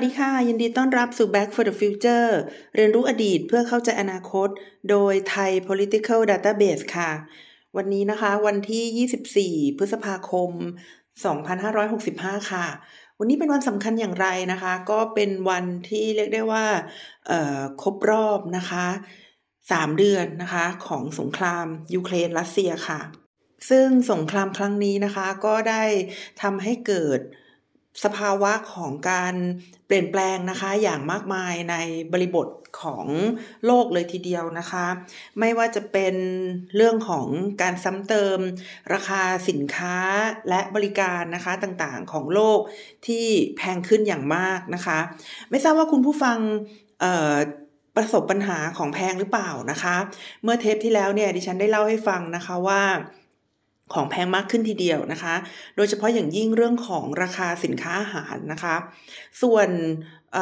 วัสดีค่ะ ยินดีต้อนรับสู่ Back for the Future เรียนรู้อดีตเพื่อเข้าใจอนาคต โดยไทย Political Database ค่ะ วันนี้นะคะวันที่ 24 พฤษภาคม 2565 ค่ะ วันนี้เป็นวันสำคัญอย่างไรนะคะ ก็เป็นวันที่เรียกได้ว่าครบรอบนะคะ3เดือนนะคะของสงครามยูเครนรัสเซียค่ะ ซึ่งสงครามครั้งนี้นะคะก็ได้ทำให้เกิด สภาวะของการเปลี่ยนแปลงนะคะอย่างมากมายในบริบทของโลกเลยทีเดียวนะคะ ไม่ว่าจะเป็นเรื่องของการซ้ำเติม ราคาสินค้าและบริการนะคะต่างๆของโลกที่แพงขึ้นอย่างมากนะคะ ไม่ทราบว่าคุณผู้ฟังประสบปัญหาของแพงหรือเปล่านะคะ เมื่อเทปที่แล้วเนี่ยดิฉันได้เล่าให้ฟังนะคะว่า ของแพงมากขึ้นทีเดียวนะคะ โดยเฉพาะอย่างยิ่งเรื่องของราคาสินค้าอาหารนะคะ ส่วนเ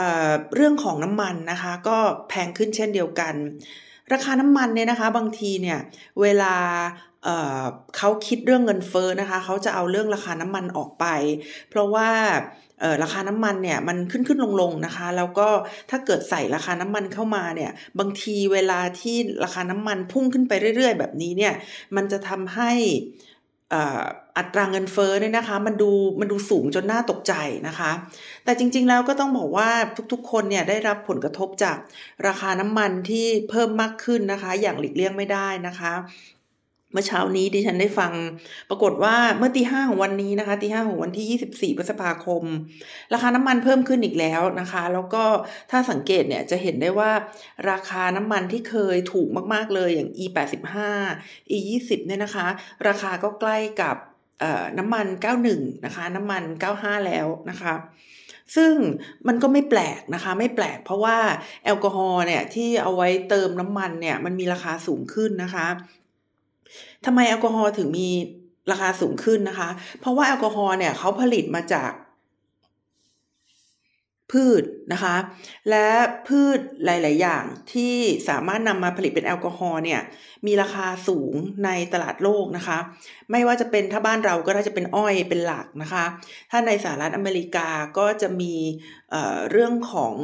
เรื่องของน้ำมันนะคะ ก็แพงขึ้นเช่นเดียวกัน ราคาน้ำมันเนี่ยนะคะ บางทีเนี่ยเวลาเเขาคิดเรื่องเงินเฟ้อนะคะเขาจะเอาเรื่องราคาน้ำมันออกไป เพราะว่าราคาน้ำมันเนี่ยมันขึ้นขึ้นลงลงนะคะ แล้วก็ถ้าเกิดใส่ราคาน้ำมันเข้ามาเนี่ยบางทีเวลาที่ราคาน้ำมันพุ่งขึ้นไปเรื่อย ๆ แบบนี้เนี่ยมันจะทำให้ อัตราเงินเฟ้อเนี่ยนะคะ มันดูมันดูสูงจนน่าตกใจนะคะ แต่จริง ๆ แล้วก็ต้องบอกว่าทุกๆ คนเนี่ยได้รับผลกระทบจากราคาน้ำมันที่เพิ่มมากขึ้นนะคะ อย่างหลีกเลี่ยงไม่ได้นะคะ เมื่อเช้านี้ดิฉันได้ฟัง ปรากฏว่าเมื่อตีห้าของวันนี้นะคะตีห้าของวันที่ยี่สิบสี่พฤษภาคม ราคาน้ำมันเพิ่มขึ้นอีกแล้วนะคะ แล้วก็ถ้าสังเกตเนี่ยจะเห็นได้ว่าราคาน้ำมันที่เคยถูกมากๆเลยอย่าง e 8 5 e 2 0 เนี่ยนะคะ ราคาก็ใกล้กับน้ำมัน 91 นะคะ น้ำมัน 95 แล้วนะคะ ซึ่งมันก็ไม่แปลกนะคะ ไม่แปลกเพราะว่าแอลกอฮอล์เนี่ยที่เอาไว้เติมน้ำมันเนี่ยมันมีราคาสูงขึ้นนะคะ ทำไมแอลกอฮอล์ถึงมีราคาสูงขึ้นนะคะ เพราะว่าแอลกอฮอล์เนี่ยเขาผลิตมาจากพืชนะคะ และพืชหลาย ๆ อย่างที่สามารถนำมาผลิตเป็นแอลกอฮอล์เนี่ยมีราคาสูงในตลาดโลกนะคะ ไม่ว่าจะเป็นถ้าบ้านเราก็น่าจะเป็นอ้อยเป็นหลักนะคะ ถ้าในสหรัฐอเมริกาก็จะมีเเรื่องของ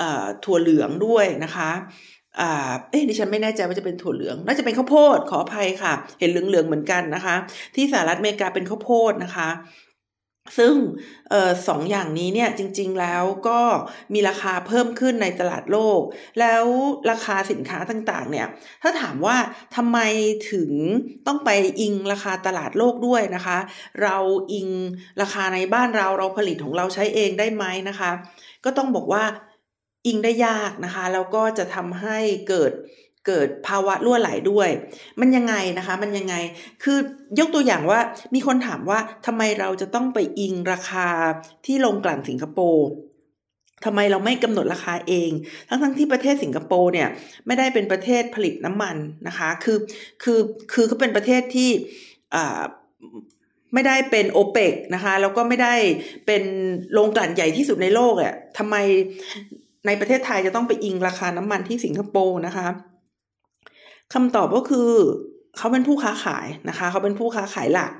อถั่วเหลืองด้วยนะคะ อ่าเอ๊ะดิฉันไม่แน่ใจว่าจะเป็นถั่วเหลือง น่าจะเป็นข้าวโพดขออภัยค่ะ เห็นเหลืองๆเหมือนกันนะคะ ที่สหรัฐอเมริกาเป็นข้าวโพดนะคะซึ่งออสองอย่างนี้เนี่ยจริงๆแล้วก็มีราคาเพิ่มขึ้นในตลาดโลก แล้วราคาสินค้าต่างๆเนี่ยถ้าถามว่าทำไมถึงต้องไปอิงราคาตลาดโลกด้วยนะคะ เราอิงราคาในบ้านเราเราผลิตของเราใช้เองได้ไหมนะคะ ก็ต้องบอกว่า อิงได้ยากนะคะ แล้วก็จะทำให้เกิดเกิดภาวะรั่วไหลด้วย มันยังไงนะคะ มันยังไง คือยกตัวอย่างว่ามีคนถามว่าทำไมเราจะต้องไปอิงราคาที่ลงกลั่นสิงคโปร์ทำไมเราไม่กำหนดราคาเอง ทั้งทั้งที่ประเทศสิงคโปร์เนี่ยไม่ได้เป็นประเทศผลิตน้ำมันนะคะ คือคือคือเขาเป็นประเทศที่อ่าไม่ได้เป็นโอเปกนะคะแล้วก็ไม่ได้เป็นโรงกลั่นใหญ่ที่สุดในโลกอะทำไม ในประเทศไทยจะต้องไปอิงราคาน้ำมันที่สิงคโปร์นะคะคำตอบก็คือเขาเป็นผู้ค้าขายนะคะเขาเป็นผู้ค้าขายหลัก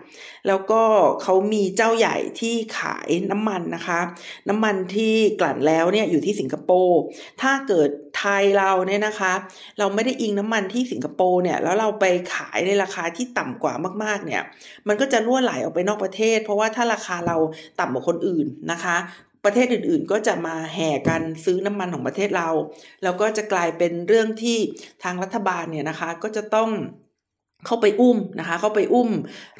แล้วก็เขามีเจ้าใหญ่ที่ขายน้ำมันนะคะ น้ำมันที่กลั่นแล้วเนี่ยอยู่ที่สิงคโปร์ถ้าเกิดไทยเราเนี่ยนะคะ เราไม่ได้อิงน้ำมันที่สิงคโปร์เนี่ยแล้วเราไปขายในราคาที่ต่ำกว่ามากๆเนี่ยมันก็จะล่วไหลออกไปนอกประเทศ เพราะว่าถ้าราคาเราต่ำกว่าคนอื่นนะคะ ประเทศอื่นๆ ก็จะมาแห่กันซื้อน้ำมันของประเทศเรา แล้วก็จะกลายเป็นเรื่องที่ทางรัฐบาลเนี่ยนะคะก็จะต้อง เข้าไปอุ้มนะคะ เข้าไปอุ้ม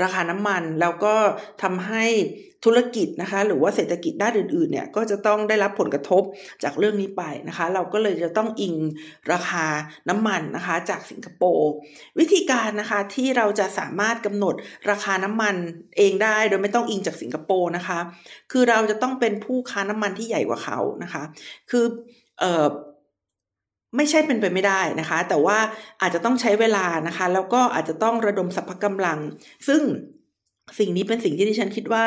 ราคาน้ำมัน แล้วก็ทำให้ธุรกิจนะคะ หรือว่าเศรษฐกิจด้านอื่นๆเนี่ยก็จะต้องได้รับผลกระทบจากเรื่องนี้ไปนะคะ เราก็เลยจะต้องอิงราคาน้ำมันนะคะ จากสิงคโปร์วิธีการนะคะที่เราจะสามารถกำหนดราคาน้ำมันเองได้โดยไม่ต้องอิงจากสิงคโปร์นะคะ คือเราจะต้องเป็นผู้ค้าน้ำมันที่ใหญ่กว่าเขานะคะ คือเอ่อ ไม่ใช่เป็นไปไม่ได้นะคะ แต่ว่าอาจจะต้องใช้เวลานะคะ แล้วก็อาจจะต้องระดมสรรพกำลัง ซึ่งสิ่งนี้เป็นสิ่งที่ดิฉันคิดว่า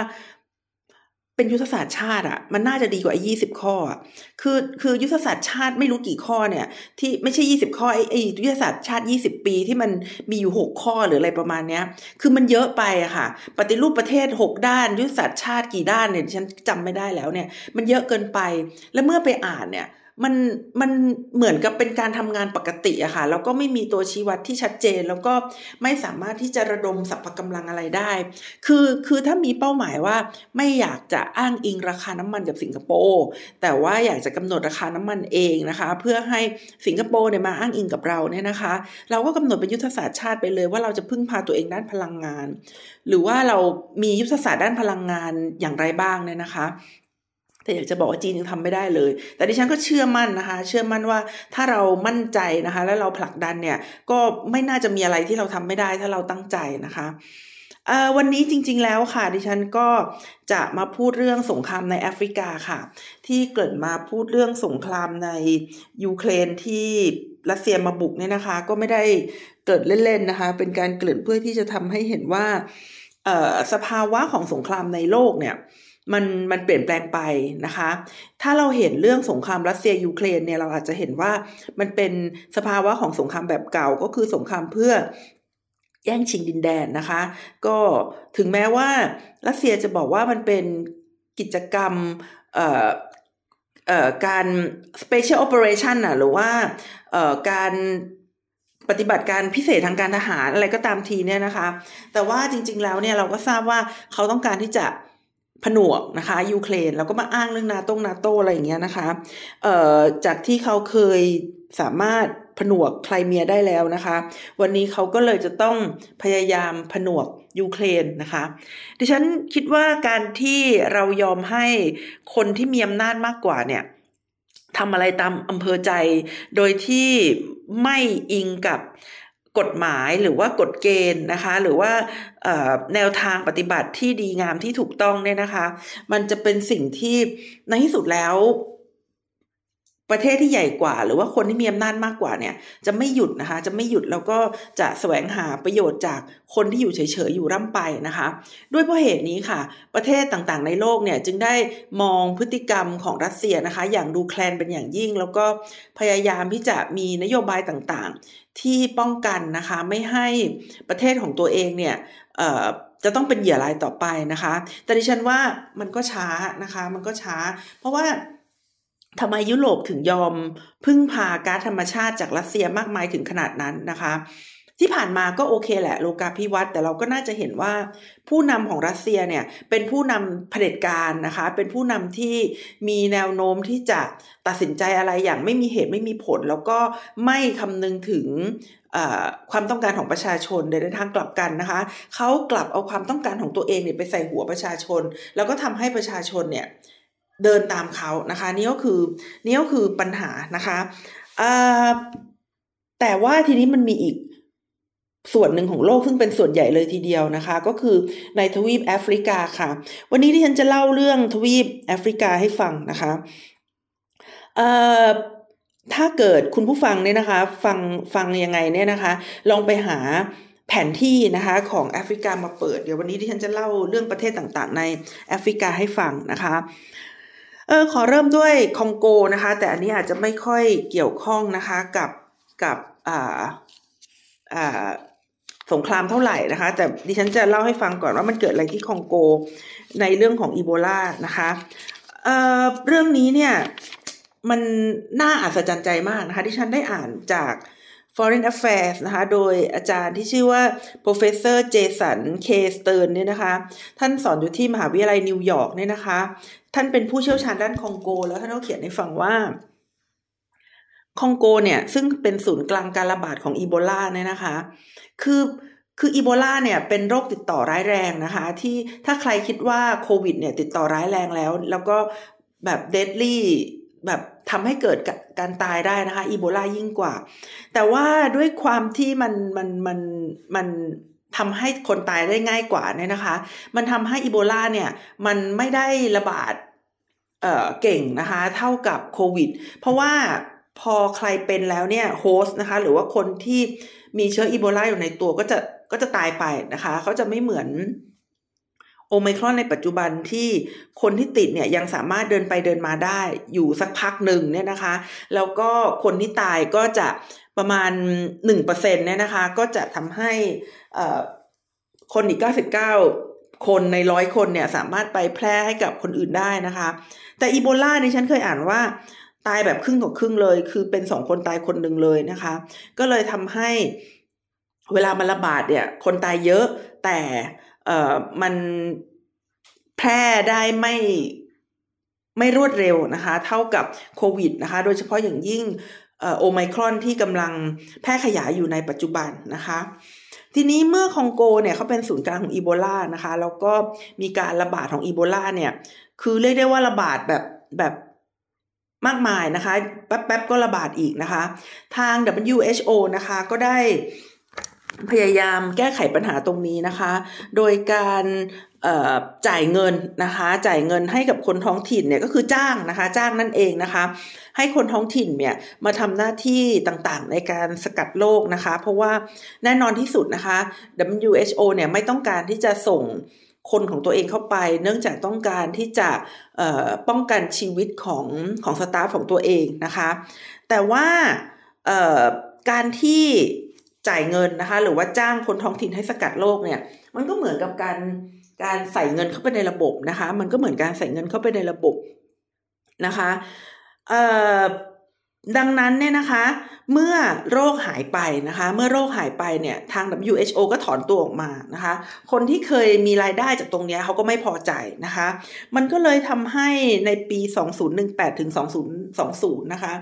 เป็นยุทธศาสตร์ชาติอะมันน่าจะดีกว่าไอ้ยี่สิบข้อ คือคือยุทธศาสตร์ชาติไม่รู้กี่ข้อเนี่ย ที่ไม่ใช่ยี่สิบข้อไอ้ไอ้ยุทธศาสตร์ชาติยี่สิบปีที่มันมีอยู่หกข้อหรืออะไรประมาณเนี้ย คือมันเยอะไปอะค่ะ ปฏิรูปประเทศหกด้าน ยุทธศาสตร์ชาติกี่ด้านเนี่ยฉันจำไม่ได้แล้วเนี่ย มันเยอะเกินไป แล้วเมื่อไปอ่านเนี่ย มันมันเหมือนกับเป็นการทำงานปกติอะค่ะแล้วก็ไม่มีตัวชี้วัดที่ชัดเจน แล้วก็ไม่สามารถที่จะระดมสรรพกำลังอะไรได้ คือคือถ้ามีเป้าหมายว่าไม่อยากจะอ้างอิงราคาน้ำมันกับสิงคโปร์แต่ว่าอยากจะกำหนดราคาน้ำมันเองนะคะ เพื่อให้สิงคโปร์เนี่ยมาอ้างอิงกับเราเนี่ยนะคะ เราก็กำหนดเป็นยุทธศาสตร์ชาติไปเลยว่าเราจะพึ่งพาตัวเองด้านพลังงาน หรือว่าเรามียุทธศาสตร์ด้านพลังงานอย่างไรบ้างเนี่ยนะคะ แต่อยากจะบอกว่าจีนยังทำไม่ได้เลย แต่ดิฉันก็เชื่อมั่นนะคะ เชื่อมั่นว่าถ้าเรามั่นใจนะคะ แล้วเราผลักดันเนี่ยก็ไม่น่าจะมีอะไรที่เราทำไม่ได้ถ้าเราตั้งใจนะคะวันนี้จริงๆแล้วค่ะ ดิฉันก็จะมาพูดเรื่องสงครามในแอฟริกาค่ะ ที่เกิดมาพูดเรื่องสงครามในยูเครนที่รัสเซียมาบุกเนี่ยนะคะ ก็ไม่ได้เกิดเล่นๆนะคะ เป็นการเกิดเพื่อที่จะทำให้เห็นว่าสภาวะของสงครามในโลกเนี่ย มันมันเปลี่ยนแปลงไปนะคะ ถ้าเราเห็นเรื่องสงครามรัสเซียยูเครนเนี่ยเราอาจจะเห็นว่ามันเป็นสภาวะของสงครามแบบเก่าก็คือสงครามเพื่อแย่งชิงดินแดนนะคะ ก็ถึงแม้ว่ารัสเซียจะบอกว่ามันเป็นกิจกรรมการ special operation อะหรือว่าการปฏิบัติการพิเศษทางการทหารอะไรก็ตามทีเนี่ยนะคะ แต่ว่าจริง ๆ แล้วเนี่ยเราก็ทราบว่าเขาต้องการที่จะ ผนวกนะคะยูเครนแล้วก็มาอ้างเรื่องนาตงนาโตอะไรอย่างเงี้ยนะคะเอ่อจากที่เขาเคยสามารถผนวกไครเมียได้แล้วนะคะ วันนี้เขาก็เลยจะต้องพยายามผนวกยูเครนนะคะ ดิฉันคิดว่าการที่เรายอมให้คนที่มีอำนาจมากกว่าเนี่ยทำอะไรตามอำเภอใจ โดยที่ไม่อิงกับ กฎหมายหรือว่ากฎเกณฑ์นะคะ หรือว่าแนวทางปฏิบัติที่ดีงามที่ถูกต้องเนี่ยนะคะ มันจะเป็นสิ่งที่ในที่สุดแล้ว ประเทศที่ใหญ่กว่า หรือว่าคนที่มีอำนาจมากกว่าเนี่ย จะไม่หยุดนะคะ จะไม่หยุดแล้วก็จะแสวงหาประโยชน์จากคนที่อยู่เฉยๆอยู่ร่ำไปนะคะ ด้วยเพราะเหตุนี้ค่ะ ประเทศต่างๆในโลกเนี่ยจึงได้มองพฤติกรรมของรัสเซียนะคะ อย่างดูแคลนเป็นอย่างยิ่ง แล้วก็พยายามที่จะมีนโยบายต่างๆ ที่ป้องกันนะคะไม่ให้ประเทศของตัวเองเนี่ยจะต้องเป็นเหยื่อรายต่อไปนะคะ แต่ดิฉันว่ามันก็ช้านะคะ มันก็ช้า เพราะว่า ทำไมยุโรปถึงยอมพึ่งพาก๊าซธรรมชาติจากรัสเซียมากมายถึงขนาดนั้นนะคะ ที่ผ่านมาก็โอเคแหละโลกาพิวัตรแต่เราก็น่าจะเห็นว่า ผู้นำของรัสเซียเนี่ยเป็นผู้นำเผด็จการนะคะ เป็นผู้นำที่มีแนวโน้มที่จะตัดสินใจอะไรอย่างไม่มีเหตุไม่มีผล แล้วก็ไม่คำนึงถึงความต้องการของประชาชนในทางกลับกันนะคะเขากลับเอาความต้องการของตัวเองเนี่ยไปใส่หัวประชาชน แล้วก็ทำให้ประชาชนเนี่ย เดินตามเขานะคะ นี่ก็คือนี่ก็คือปัญหานะคะแต่ว่าทีนี้มันมีอีกส่วนหนึ่งของโลกซึ่งเป็นส่วนใหญ่เลยทีเดียวนะคะ ก็คือในทวีปแอฟริกาค่ะ วันนี้ที่ฉันจะเล่าเรื่องทวีปแอฟริกาให้ฟังนะคะถ้าเกิดคุณผู้ฟังเนี่ยนะคะ ฟังฟังยังไงเนี่ยนะคะ ลองไปหาแผนที่นะคะของแอฟริกามาเปิด เดี๋ยววันนี้ที่ฉันจะเล่าเรื่องประเทศต่างๆ ในแอฟริกาให้ฟังนะคะ เออขอเริ่มด้วยคองโกนะคะ แต่อันนี้อาจจะไม่ค่อยเกี่ยวข้องนะคะกับกับอ่าอ่าสงครามเท่าไหร่นะคะ แต่ดิฉันจะเล่าให้ฟังก่อนว่ามันเกิดอะไรที่คองโกในเรื่องของอีโบลานะคะเอ่อเรื่องนี้เนี่ยมันน่าอัศจรรย์ใจมากนะคะที่ฉันได้อ่านจาก Foreign Affairs นะคะ โดยอาจารย์ที่ชื่อว่า Professor Jason K. Stern เนี่ยนะคะ ท่านสอนอยู่ที่มหาวิทยาลัยนิวยอร์กเนี่ยนะคะ ท่านเป็นผู้เชี่ยวชาญด้านคองโก แล้วท่านก็เขียนให้ฟังว่าคองโกเนี่ยซึ่งเป็นศูนย์กลางการระบาดของอีโบลาเนี่ยนะคะ คือคืออีโบลาเนี่ยเป็นโรคติดต่อร้ายแรงนะคะ ที่ถ้าใครคิดว่าโควิดเนี่ยติดต่อร้ายแรงแล้ว แล้วก็แบบ deadlyแบบทำให้เกิด การตายได้นะคะอีโบลายิ่งกว่า แต่ว่าด้วยความที่มันมันมันมันทำให้คนตายได้ง่ายกว่าเนี่ยนะคะ มันทำให้อีโบลาเนี่ยมันไม่ได้ระบาดเอ่อเก่งนะคะ เท่ากับโควิด เพราะว่าพอใครเป็นแล้วเนี่ยโฮสต์นะคะ หรือว่าคนที่มีเชื้ออีโบลาอยู่ในตัวก็จะก็จะตายไปนะคะ เขาจะไม่เหมือน โอไมครอนในปัจจุบันที่คนที่ติดเนี่ยยังสามารถเดินไปเดินมาได้อยู่สักพักหนึ่งเนี่ยนะคะ แล้วก็คนที่ตายก็จะประมาณหนึ่งเปอร์เซ็นเนี่ยนะคะ ก็จะทำให้คนอีกเก้าสิบเก้าคนในร้อยคนเนี่ยสามารถไปแพร่ให้กับคนอื่นได้นะคะ แต่อีโบลาในฉันเคยอ่านว่าตายแบบครึ่งต่อครึ่งเลย คือเป็นสองคนตายคนหนึ่งเลยนะคะ ก็เลยทำให้เวลามันระบาดเนี่ย คนตายเยอะแต่ เอ่อมันแพร่ได้ไม่ไม่รวดเร็วนะคะ เท่ากับโควิดนะคะ โดยเฉพาะอย่างยิ่งโอไมครอนที่กำลังแพร่ขยายอยู่ในปัจจุบันนะคะ ทีนี้เมื่อคองโกเนี่ยเขาเป็นศูนย์กลางของอีโบลานะคะ แล้วก็มีการระบาดของอีโบลาเนี่ย คือเรียกได้ว่าระบาดแบบแบบมากมายนะคะ แป๊บๆก็ระบาดอีกนะคะ ทาง WHO นะคะก็ได้ พยายามแก้ไขปัญหาตรงนี้นะคะ โดยการจ่ายเงินนะคะ จ่ายเงินให้กับคนท้องถิ่นเนี่ยก็คือจ้างนะคะ จ้างนั่นเองนะคะ ให้คนท้องถิ่นเนี่ยมาทำหน้าที่ต่างๆ ในการสกัดโรคนะคะ เพราะว่าแน่นอนที่สุดนะคะ WHO เนี่ยไม่ต้องการที่จะส่งคนของตัวเองเข้าไป เนื่องจากต้องการที่จะป้องกันชีวิตของของสตาฟของตัวเองนะคะ แต่ว่าการที่ จ่ายเงินนะคะ หรือว่าจ้างคนท้องถิ่นให้สกัดโรคเนี่ย มันก็เหมือนกับการการใส่เงินเข้าไปในระบบนะคะ มันก็เหมือนการใส่เงินเข้าไปในระบบนะคะดังนั้นเนี่ยนะคะ เมื่อโรคหายไปนะคะ เมื่อโรคหายไปเนี่ยทาง WHO ก็ถอนตัวออกมานะคะ คนที่เคยมีรายได้จากตรงนี้เขาก็ไม่พอใจนะคะ มันก็เลยทำให้ในปี 2018 ถึง 2020 นะคะ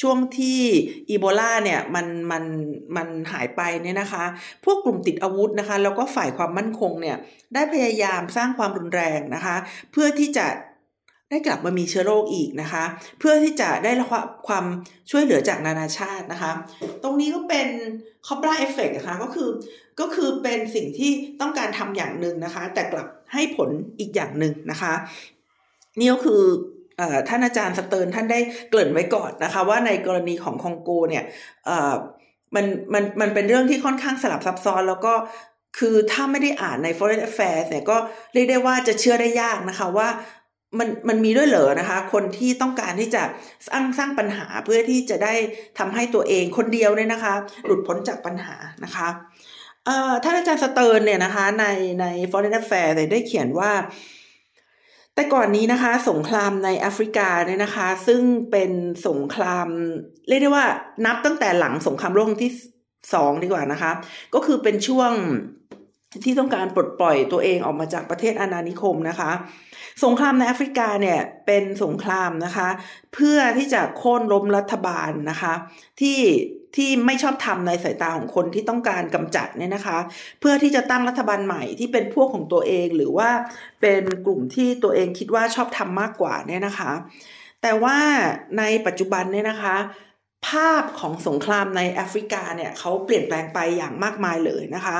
ช่วงที่อีโบลาเนี่ยมันมันมันหายไปเนี่ยนะคะ พวกกลุ่มติดอาวุธนะคะ แล้วก็ฝ่ายความมั่นคงเนี่ยได้พยายามสร้างความรุนแรงนะคะ เพื่อที่จะได้กลับมามีเชื้อโรคอีกนะคะ เพื่อที่จะได้รับความช่วยเหลือจากนานาชาตินะคะ ตรงนี้ก็เป็น cobra effect นะคะก็คือก็คือเป็นสิ่งที่ต้องการทำอย่างหนึ่งนะคะ แต่กลับให้ผลอีกอย่างหนึ่งนะคะ นี่ก็คือ ท่านอาจารย์สเติร์นท่านได้เกริ่นไว้ก่อนนะคะ ว่าในกรณีของคองโกเนี่ยมันมันมันเป็นเรื่องที่ค่อนข้างสลับซับซ้อนแล้วก็คือถ้าไม่ได้อ่านใน Foreign Affairs เนี่ยก็เรียกได้ว่าจะเชื่อได้ยากนะคะว่ามันมันมีด้วยเหรอนะคะ คนที่ต้องการที่จะสร้างสร้างปัญหาเพื่อที่จะได้ทำให้ตัวเองคนเดียวเนี่ยนะคะ หลุดพ้นจากปัญหานะคะท่านอาจารย์สเติร์นเนี่ยนะคะในใน Foreign Affairs ได้เขียนว่า แต่ก่อนนี้นะคะ สงครามในแอฟริกาเนี่ยนะคะ ซึ่งเป็นสงคราม เรียกได้ว่านับตั้งแต่หลังสงครามโลกที่สองดีกว่านะคะ ก็คือเป็นช่วงที่ต้องการปลดปล่อยตัวเองออกมาจากประเทศอาณานิคมนะคะ สงครามในแอฟริกาเนี่ยเป็นสงครามนะคะ เพื่อที่จะโค่นล้มรัฐบาลนะคะ ที่ ที่ไม่ชอบทำในสายตาของคนที่ต้องการกำจัดเนี่ยนะคะ เพื่อที่จะตั้งรัฐบาลใหม่ที่เป็นพวกของตัวเองหรือว่าเป็นกลุ่มที่ตัวเองคิดว่าชอบทำมากกว่าเนี่ยนะคะ แต่ว่าในปัจจุบันเนี่ยนะคะ ภาพของสงครามในแอฟริกาเนี่ยเขาเปลี่ยนแปลงไปอย่างมากมายเลยนะคะ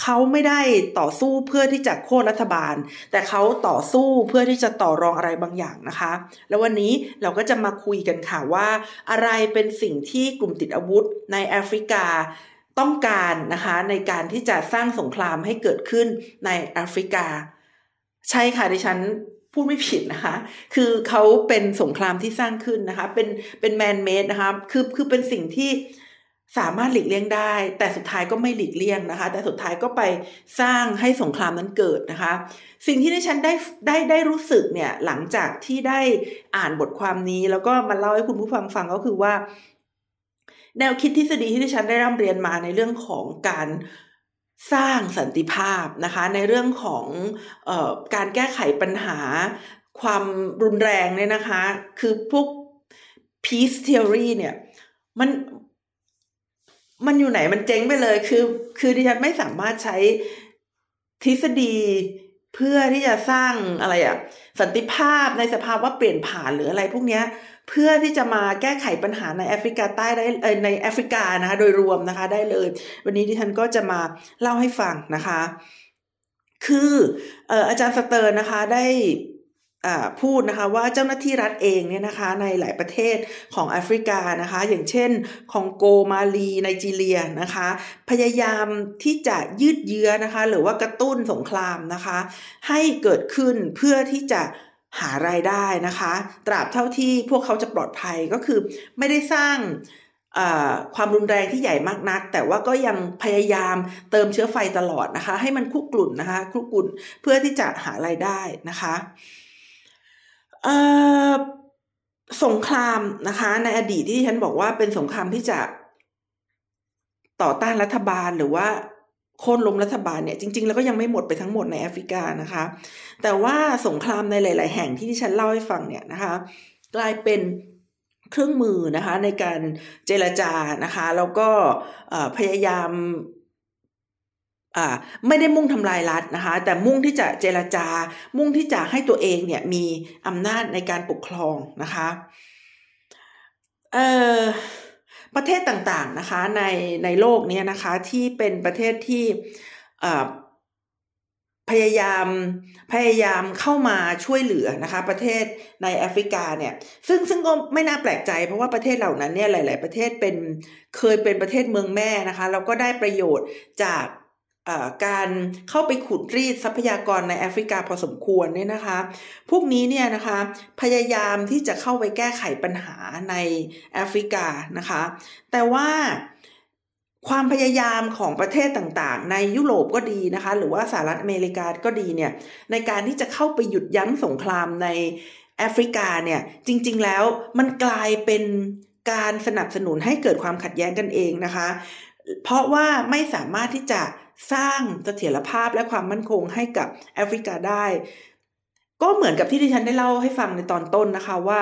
เขาไม่ได้ต่อสู้เพื่อที่จะโค่นรัฐบาล แต่เขาต่อสู้เพื่อที่จะต่อรองอะไรบางอย่างนะคะ แล้ววันนี้เราก็จะมาคุยกันค่ะว่า อะไรเป็นสิ่งที่กลุ่มติดอาวุธในแอฟริกาต้องการนะคะในการที่จะสร้างสงครามให้เกิดขึ้นในแอฟริกา ใช่ค่ะดิฉัน พูดไม่ผิดนะคะ คือเขาเป็นสงครามที่สร้างขึ้นนะคะ เป็นเป็นแมนเมดนะคะ คือคือเป็นสิ่งที่สามารถหลีกเลี่ยงได้ แต่สุดท้ายก็ไม่หลีกเลี่ยงนะคะ แต่สุดท้ายก็ไปสร้างให้สงครามนั้นเกิดนะคะ สิ่งที่ดิฉันได้ได้ได้รู้สึกเนี่ยหลังจากที่ได้อ่านบทความนี้ แล้วก็มาเล่าให้คุณผู้ฟังฟังก็คือว่า แนวคิดทฤษฎีที่ดิฉันได้ร่ำเรียนมาในเรื่องของการ สร้างสันติภาพนะคะ ในเรื่องของออการแก้ไขปัญหาความรุนแรงเนี่ยนะคะ คือพวก peace theory เนี่ยมันมันอยู่ไหนมันเจ๊งไปเลยคือ คือดิฉันไม่สามารถใช้ทฤษฎี เพื่อที่จะสร้างอะไรอะสันติภาพในสภาวะเปลี่ยนผ่านหรืออะไรพวกนี้เพื่อที่จะมาแก้ไขปัญหาในแอฟริกาใต้ได้ในแอฟริกานะคะโดยรวมนะคะได้เลย วันนี้ดิฉันก็จะมาเล่าให้ฟังนะคะ คืออาจารย์สเติร์นนะคะได้ พูดนะคะว่าเจ้าหน้าที่รัฐเองเนี่ยนะคะในหลายประเทศของแอฟริกานะคะอย่างเช่นคองโกมาลีไนจีเรียนะคะพยายามที่จะยืดเยื้อนะคะหรือว่ากระตุ้นสงครามนะคะให้เกิดขึ้นเพื่อที่จะหารายได้นะคะ ตราบเท่าที่พวกเขาจะปลอดภัยก็คือไม่ได้สร้างความรุนแรงที่ใหญ่มากนัก แต่ว่าก็ยังพยายามเติมเชื้อไฟตลอดนะคะ ให้มันคุกกลุ่นนะคะคุกกลุ่นเพื่อที่จะหารายได้นะคะ สงครามนะคะ ในอดีตที่ฉันบอกว่าเป็นสงครามที่จะต่อต้านรัฐบาลหรือว่าโค่นล้มรัฐบาลเนี่ยจริงๆ แล้วก็ยังไม่หมดไปทั้งหมดในแอฟริกานะคะ แต่ว่าสงครามในหลาย ๆ แห่งที่ที่ฉันเล่าให้ฟังเนี่ยนะคะ กลายเป็นเครื่องมือนะคะในการเจรจานะคะ แล้วก็พยายาม ไม่ได้มุ่งทำลายรัฐนะคะ แต่มุ่งที่จะเจรจา มุ่งที่จะให้ตัวเองเนี่ยมีอำนาจในการปกครองนะคะเอ่อประเทศต่างๆนะคะในในโลกนี้นะคะที่เป็นประเทศที่พยายามพยายามเข้ามาช่วยเหลือนะคะประเทศในแอฟริกาเนี่ยซึ่งซึ่งก็ไม่น่าแปลกใจ เพราะว่าประเทศเหล่านั้นเนี่ยหลาย ๆ ประเทศเป็นเคยเป็นประเทศเมืองแม่นะคะแล้วก็ได้ประโยชน์จาก การเข้าไปขุดรีดทรัพยากรในแอฟริกาพอสมควรเนี่ยนะคะ พวกนี้เนี่ยนะคะพยายามที่จะเข้าไปแก้ไขปัญหาในแอฟริกานะคะ แต่ว่าความพยายามของประเทศต่างๆ ในยุโรปก็ดีนะคะ หรือว่าสหรัฐอเมริกาก็ดีเนี่ยในการที่จะเข้าไปหยุดยั้งสงครามในแอฟริกาเนี่ยจริงๆแล้วมันกลายเป็นการสนับสนุนให้เกิดความขัดแย้งกันเองนะคะ เพราะว่าไม่สามารถที่จะ สร้างเสถียรภาพและความมั่นคงให้กับแอฟริกาได้ ก็เหมือนกับที่ที่ฉันได้เล่าให้ฟังในตอนต้นนะคะว่า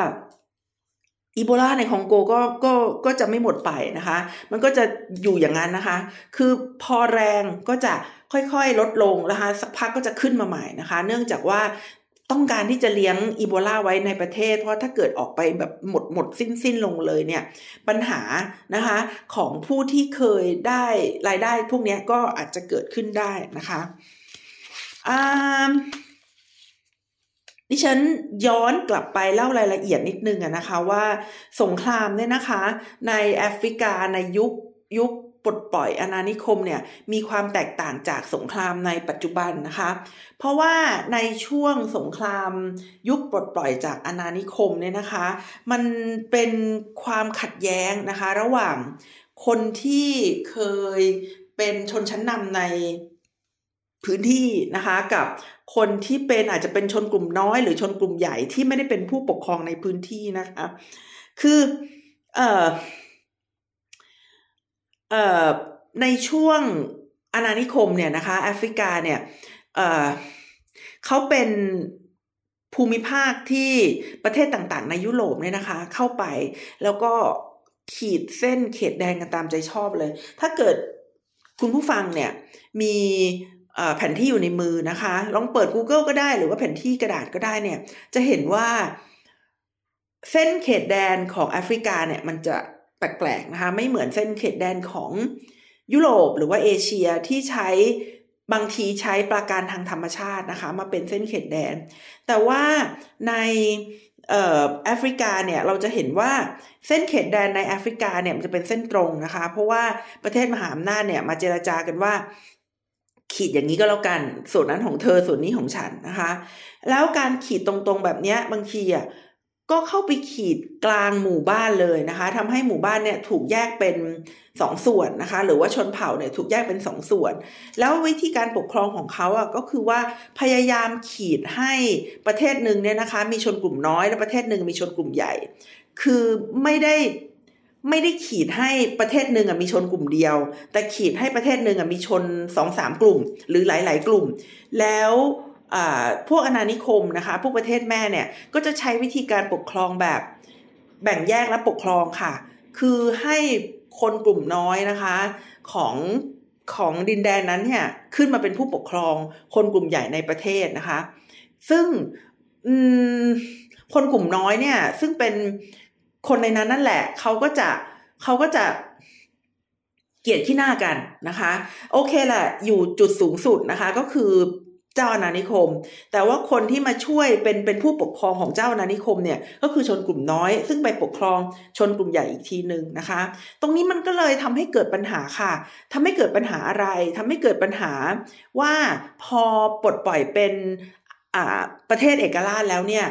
อีโบลาในคองโกก็ก็ก็จะไม่หมดไปนะคะ มันก็จะอยู่อย่างนั้นนะคะ คือพอแรงก็จะค่อยๆลดลงนะคะ สักพักก็จะขึ้นมาใหม่นะคะ เนื่องจากว่า ต้องการที่จะเลี้ยงอีโบลาไว้ในประเทศ เพราะถ้าเกิดออกไปแบบหมดหมดสิ้นสิ้นลงเลยเนี่ยปัญหานะคะของผู้ที่เคยได้รายได้พวกนี้ก็อาจจะเกิดขึ้นได้นะคะดิฉันย้อนกลับไปเล่ารายละเอียดนิดนึงนะคะว่าสงครามเนี่ยนะคะ ในแอฟริกาในยุคยุค ปลดปล่อยอาณานิคมเนี่ยมีความแตกต่างจากสงครามในปัจจุบันนะคะ เพราะว่าในช่วงสงครามยุคปลดปล่อยจากอาณานิคมเนี่ยนะคะ มันเป็นความขัดแย้งนะคะ ระหว่างคนที่เคยเป็นชนชั้นนำในพื้นที่นะคะกับคนที่เป็นอาจจะเป็นชนกลุ่มน้อย หรือชนกลุ่มใหญ่ที่ไม่ได้เป็นผู้ปกครองในพื้นที่นะคะ คือเอ่อ ในช่วงอาณานิคมเนี่ยนะคะแอฟริกาเนี่ยเเขาเป็นภูมิภาคที่ประเทศต่างๆ ในยุโรปเนี่ยนะคะ เข้าไปแล้วก็ขีดเส้นเขตแดนกันตามใจชอบเลย ถ้าเกิดคุณผู้ฟังเนี่ยมีแผนที่อยู่ในมือนะคะ ลองเปิด Google ก็ได้หรือว่าแผนที่กระดาษก็ได้เนี่ย จะเห็นว่าเส้นเขตแดนของแอฟริกาเนี่ยมันจะ ปลกๆนะคะไม่เหมือนเส้นเขตแดนของยุโรปหรือว่าเอเชียที่ใช้บางทีใช้ปราการทางธรรมชาตินะคะมาเป็นเส้นเขตแดน แต่ว่าในแอฟริกาเนี่ยเราจะเห็นว่าเส้นเขตแดนในแอฟริกาเนี่ยมันจะเป็นเส้นตรงนะคะ เพราะว่าประเทศมหาอำนาจเนี่ยมาเจราจากันว่าขีดอย่างนี้ก็แล้วกัน ส่วนนั้นของเธอส่วนนี้ของฉันนะคะ แล้วการขีดตรงๆแบบนี้บางทีอะ ก็เข้าไปขีดกลางหมู่บ้านเลยนะคะทำให้หมู่บ้านเนี่ยถูกแยกเป็นสองส่วนนะคะ หรือว่าชนเผ่าเนี่ยถูกแยกเป็นสองส่วน แล้ววิธีการปกครองของเขาอะก็คือว่าพยายามขีดให้ประเทศหนึ่งเนี่ยนะคะ มีชนกลุ่มน้อยและประเทศหนึ่งมีชนกลุ่มใหญ่ คือไม่ได้ไม่ได้ขีดให้ประเทศหนึ่งมีชนกลุ่มเดียว แต่ขีดให้ประเทศหนึ่งมีชนสองสามกลุ่ม หรือหลาย ๆ กลุ่ม แล้ว พวกอนานิคมนะคะพวกประเทศแม่เนี่ยก็จะใช้วิธีการปกครองแบบแบ่งแยกและปกครองค่ะ คือให้คนกลุ่มน้อยนะคะของของดินแดนนั้นเนี่ยขึ้นมาเป็นผู้ปกครองคนกลุ่มใหญ่ในประเทศนะคะ ซึ่งคนกลุ่มน้อยเนี่ย ซึ่งเป็นคนในนั้นนั่นแหละเขาก็จะเขาก็จะเกลียดขี้หน้ากันนะคะ โอเคแหละอยู่จุดสูงสุดนะคะ ก็คือ เจ้าอาณานิคม แต่ว่าคนที่มาช่วยเป็นเป็นผู้ปกครองของเจ้าอาณานิคมเนี่ยก็คือชนกลุ่มน้อย ซึ่งไปปกครองชนกลุ่มใหญ่อีกทีหนึ่งนะคะ ตรงนี้มันก็เลยทำให้เกิดปัญหาค่ะทำให้เกิดปัญหาอะไรทำให้เกิดปัญหาว่าพอปลดปล่อยเป็นประเทศเอกราชแล้วเนี่ย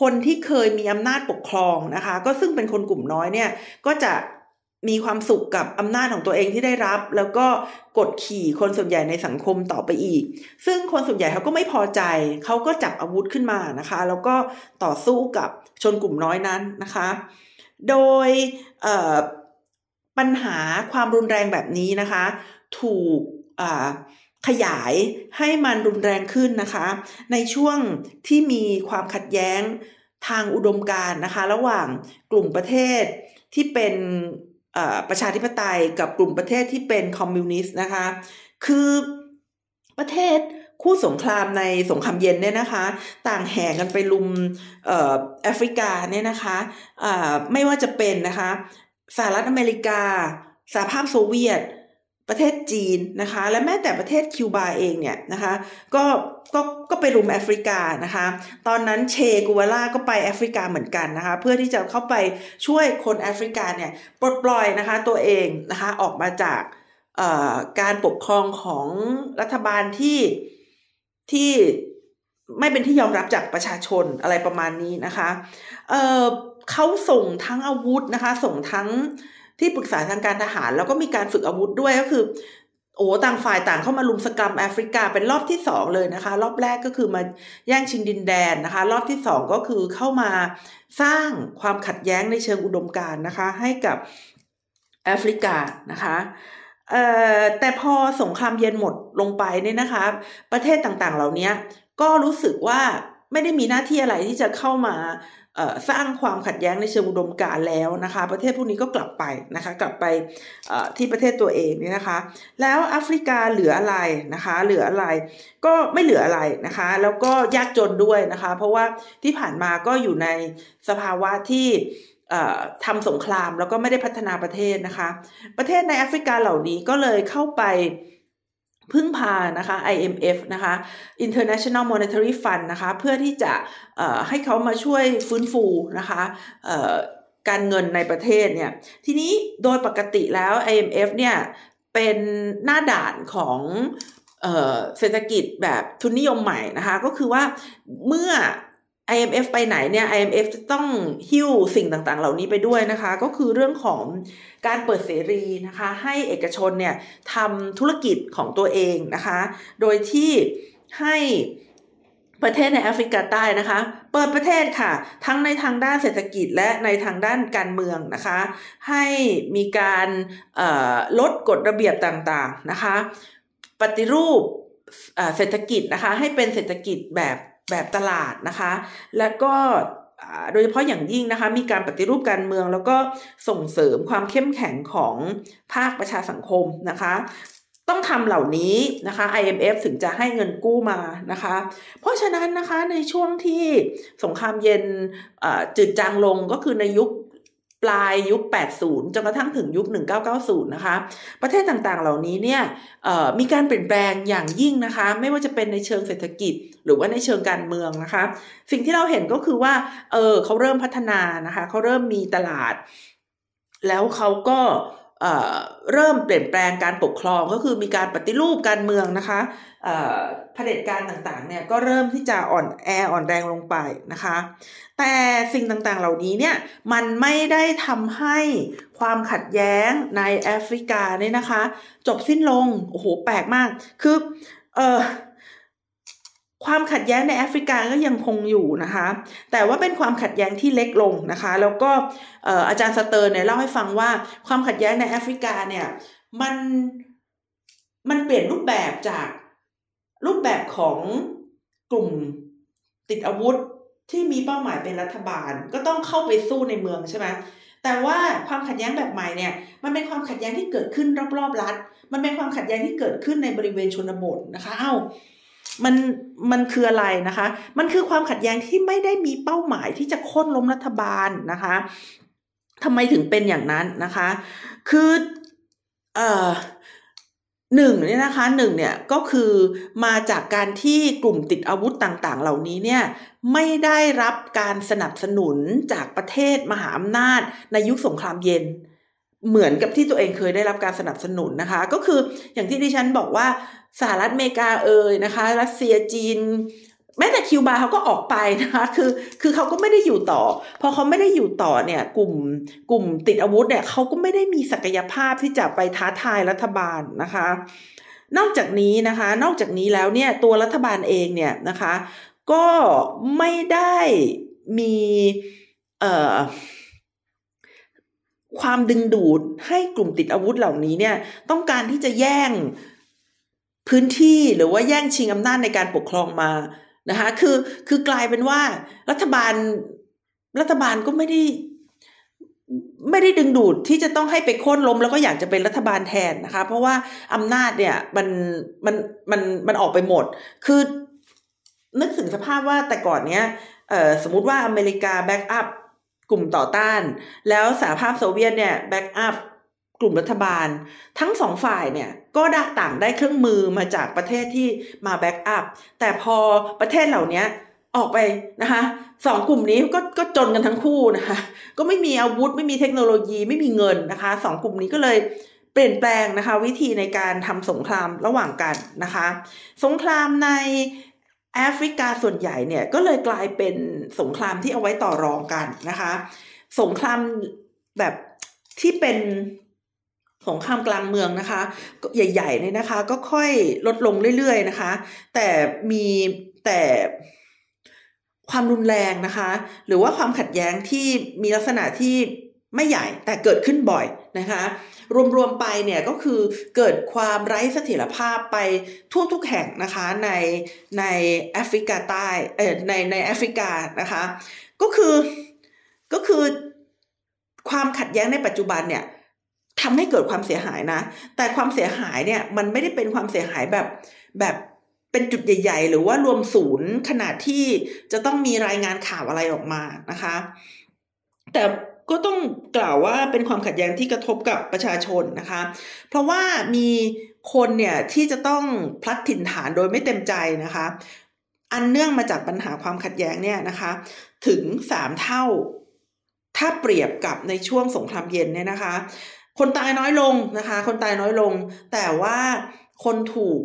คนที่เคยมีอำนาจปกครองนะคะ ก็ซึ่งเป็นคนกลุ่มน้อยเนี่ยก็จะ มีความสุขกับอำนาจของตัวเองที่ได้รับ แล้วก็กดขี่คนส่วนใหญ่ในสังคมต่อไปอีก ซึ่งคนส่วนใหญ่เขาก็ไม่พอใจ เขาก็จับอาวุธขึ้นมานะคะ แล้วก็ต่อสู้กับชนกลุ่มน้อยนั้นนะคะ โดยปัญหาความรุนแรงแบบนี้นะคะ ถูกขยายให้มันรุนแรงขึ้นนะคะ ในช่วงที่มีความขัดแย้งทางอุดมการนะคะ ระหว่างกลุ่มประเทศที่เป็น ประชาธิปไตยกับกลุ่มประเทศที่เป็นคอมมิวนิสต์นะคะ คือประเทศคู่สงครามในสงครามเย็นเนี่ยนะคะ ต่างแห่กันไปลุมแอฟริกาเนี่ยนะคะไม่ว่าจะเป็นนะคะสหรัฐอเมริกาสหภาพโซเวียต ประเทศจีนนะคะ และแม้แต่ประเทศคิวบาเองเนี่ยนะคะก็ก็ก็ไปรุมแอฟริกานะคะ ตอนนั้นเชกูวล่าก็ไปแอฟริกาเหมือนกันนะคะ เพื่อที่จะเข้าไปช่วยคนแอฟริกาเนี่ยปลดปล่อยนะคะตัวเองนะคะออกมาจากการปกครองของรัฐบาลที่ที่ไม่เป็นที่ยอมรับจากประชาชนอะไรประมาณนี้นะคะเเขาส่งทั้งอาวุธนะคะ ส่งทั้ง ที่ปรึกษาทางการทหาร แล้วก็มีการฝึกอาวุธด้วยก็คือโอ้ต่างฝ่ายต่างเข้ามาลุมสกรรมแอฟริกาเป็นรอบที่สองเลยนะคะ รอบแรกก็คือมาแย่งชิงดินแดนนะคะ รอบที่สองก็คือเข้ามาสร้างความขัดแย้งในเชิงอุดมการณ์นะคะ ให้กับแอฟริกานะคะแต่พอสงครามเย็นหมดลงไปเนี่ยนะคะ ประเทศต่างๆ เหล่านี้ก็รู้สึกว่าไม่ได้มีหน้าที่อะไรที่จะเข้ามา สร้างความขัดแย้งในเชิงอุดมการณ์แล้วนะคะ ประเทศพวกนี้ก็กลับไปนะคะ กลับไปที่ประเทศตัวเองนี่นะคะ แล้วแอฟริกาเหลืออะไรนะคะ เหลืออะไรก็ไม่เหลืออะไรนะคะ แล้วก็ยากจนด้วยนะคะ เพราะว่าที่ผ่านมาก็อยู่ในสภาวะที่ทำสงครามแล้วก็ไม่ได้พัฒนาประเทศนะคะ ประเทศในแอฟริกาเหล่านี้ก็เลยเข้าไป พึ่งพานะคะ IMF นะคะ International Monetary Fund นะคะ เพื่อที่จะให้เขามาช่วยฟื้นฟูนะคะการเงินในประเทศเนี่ย ทีนี้โดยปกติแล้ว IMF เนี่ยเป็นหน้าด่านของเศรษฐกิจแบบทุนนิยมใหม่นะคะ ก็คือว่าเมื่อ IMF ไปไหนเนี่ย IMF จะต้องหิ้วสิ่งต่างๆ เหล่านี้ไปด้วยนะคะ ก็คือเรื่องของการเปิดเสรีนะคะ ให้เอกชนเนี่ยทำธุรกิจของตัวเองนะคะ โดยที่ให้ประเทศในแอฟริกาใต้นะคะ เปิดประเทศค่ะ ทั้งในทางด้านเศรษฐกิจและในทางด้านการเมืองนะคะ ให้มีการลดกฎระเบียบต่างๆนะคะ ปฏิรูปเศรษฐกิจนะคะ ให้เป็นเศรษฐกิจแบบ แบบตลาดนะคะ แล้วก็โดยเฉพาะอย่างยิ่งนะคะ มีการปฏิรูปการเมือง แล้วก็ส่งเสริมความเข้มแข็งของภาคประชาสังคมนะคะ ต้องทำเหล่านี้นะคะ IMF ถึงจะให้เงินกู้มานะคะ เพราะฉะนั้นนะคะในช่วงที่สงครามเย็นจืดจางลงก็คือในยุค ปลายยุค 80 จนกระทั่งถึงยุค 1990 นะคะ ประเทศต่างๆ เหล่านี้เนี่ยมีการเปลี่ยนแปลงอย่างยิ่งนะคะ ไม่ว่าจะเป็นในเชิงเศรษฐกิจ หรือว่าในเชิงการเมืองนะคะ สิ่งที่เราเห็นก็คือว่า เออเขาเริ่มพัฒนานะคะ เขาเริ่มมีตลาด แล้วเขาก็เเริ่มเปลี่ยนแปลงการปกครองก็คือมีการปฏิรูปการเมืองนะคะเผด็จการต่างๆเนี่ยก็เริ่มที่จะอ่อนแออ่อนแรงลงไปนะคะ แต่สิ่งต่างๆเหล่านี้เนี่ยมันไม่ได้ทำให้ความขัดแย้งในแอฟริกาเนี่ยนะคะ จบสิ้นลง โอ้โห แปลกมาก คือ เออ ความขัดแย้งในแอฟริกาก็ยังคงอยู่นะคะ แต่ว่าเป็นความขัดแย้งที่เล็กลงนะคะ แล้วก็อาจารย์สเตอร์เนี่ยเล่าให้ฟังว่าความขัดแย้งในแอฟริกาเนี่ยมันมันเปลี่ยนรูปแบบจากรูปแบบของกลุ่มติดอาวุธที่มีเป้าหมายเป็นรัฐบาล ก็ต้องเข้าไปสู้ในเมืองใช่ไหมแต่ว่าความขัดแย้งแบบใหม่เนี่ย มันเป็นความขัดแย้งที่เกิดขึ้นรอบๆรัฐ มันเป็นความขัดแย้งที่เกิดขึ้นในบริเวณชนบทนะคะ เอา้า มันมันคืออะไรนะคะ มันคือความขัดแย้งที่ไม่ได้มีเป้าหมายที่จะโค่นล้มรัฐบาลนะคะทำไมถึงเป็นอย่างนั้นนะคะ คือเอ่อหนึ่งเนี่ยนะคะหนึ่งเนี่ยก็คือมาจากการที่กลุ่มติดอาวุธต่างๆ เหล่านี้เนี่ยไม่ได้รับการสนับสนุนจากประเทศมหาอำนาจในยุคสงครามเย็น เหมือนกับที่ตัวเองเคยได้รับการสนับสนุนนะคะ ก็คืออย่างที่ดิฉันบอกว่าสหรัฐอเมริกาเอ่ยนะคะ รัสเซียจีน แม้แต่คิวบาเขาก็ออกไปนะคะคือคือเขาก็ไม่ได้อยู่ต่อ พอเขาไม่ได้อยู่ต่อเนี่ยกลุ่มกลุ่มติดอาวุธเนี่ยเขาก็ไม่ได้มีศักยภาพที่จะไปท้าทายรัฐบาลนะคะ นอกจากนี้นะคะ นอกจากนี้แล้วเนี่ยตัวรัฐบาลเองเนี่ยนะคะ ก็ไม่ได้มีเอ่อ ความดึงดูดให้กลุ่มติดอาวุธเหล่านี้เนี่ยต้องการที่จะแย่งพื้นที่หรือว่าแย่งชิงอำนาจในการปกครองมานะคะคือคือกลายเป็นว่ารัฐบาลรัฐบาลก็ไม่ได้ไม่ได้ดึงดูดที่จะต้องให้ไปโค่นล้มแล้วก็อยากจะเป็นรัฐบาลแทนนะคะ เพราะว่าอำนาจเนี่ยมันมันมันมันออกไปหมด คือนึกถึงสภาพว่าแต่ก่อนเนี้ยเออสมมติว่าอเมริกา back up กลุ่มต่อต้าน แล้วสหภาพโซเวียตเนี่ย back up กลุ่มรัฐบาล ทั้งสองฝ่ายเนี่ยก็ได้ต่างได้เครื่องมือมาจากประเทศที่มา back up แต่พอประเทศเหล่านี้ออกไปนะคะสองกลุ่มนี้ก็ก็จนกันทั้งคู่นะคะก็ไม่มีอาวุธไม่มีเทคโนโลยีไม่มีเงินนะคะสองกลุ่มนี้ก็เลยเปลี่ยนแปลงนะคะวิธีในการทำสงครามระหว่างกันนะคะ สงครามใน แอฟริกาส่วนใหญ่เนี่ยก็เลยกลายเป็นสงครามที่เอาไว้ต่อรองกันนะคะ สงครามแบบที่เป็นสงครามกลางเมืองนะคะ ใหญ่ๆเนี่ยนะคะ ก็ค่อยลดลงเรื่อยๆนะคะ แต่มีแต่ความรุนแรงนะคะ หรือว่าความขัดแย้งที่มีลักษณะที่ไม่ใหญ่แต่เกิดขึ้นบ่อยนะคะ รวมๆไปเนี่ยก็คือเกิดความไร้เสถียรภาพไปทั่วทุกแห่งนะคะในในแอฟริกาใต้เออในในแอฟริกานะคะก็คือก็คือความขัดแย้งในปัจจุบันเนี่ยทำให้เกิดความเสียหายนะ แต่ความเสียหายเนี่ยมันไม่ได้เป็นความเสียหายแบบแบบเป็นจุดใหญ่ ๆ หรือว่ารวมศูนย์ขนาดที่จะต้องมีรายงานข่าวอะไรออกมานะคะ แต่ ก็ต้องกล่าวว่าเป็นความขัดแย้งที่กระทบกับประชาชนนะคะ เพราะว่ามีคนเนี่ยที่จะต้องพลัดถิ่นฐานโดยไม่เต็มใจนะคะ อันเนื่องมาจากปัญหาความขัดแย้งเนี่ยนะคะ ถึงสามเท่า ถ้าเปรียบกับในช่วงสงครามเย็นเนี่ยนะคะ คนตายน้อยลงนะคะ คนตายน้อยลง แต่ว่าคนถูก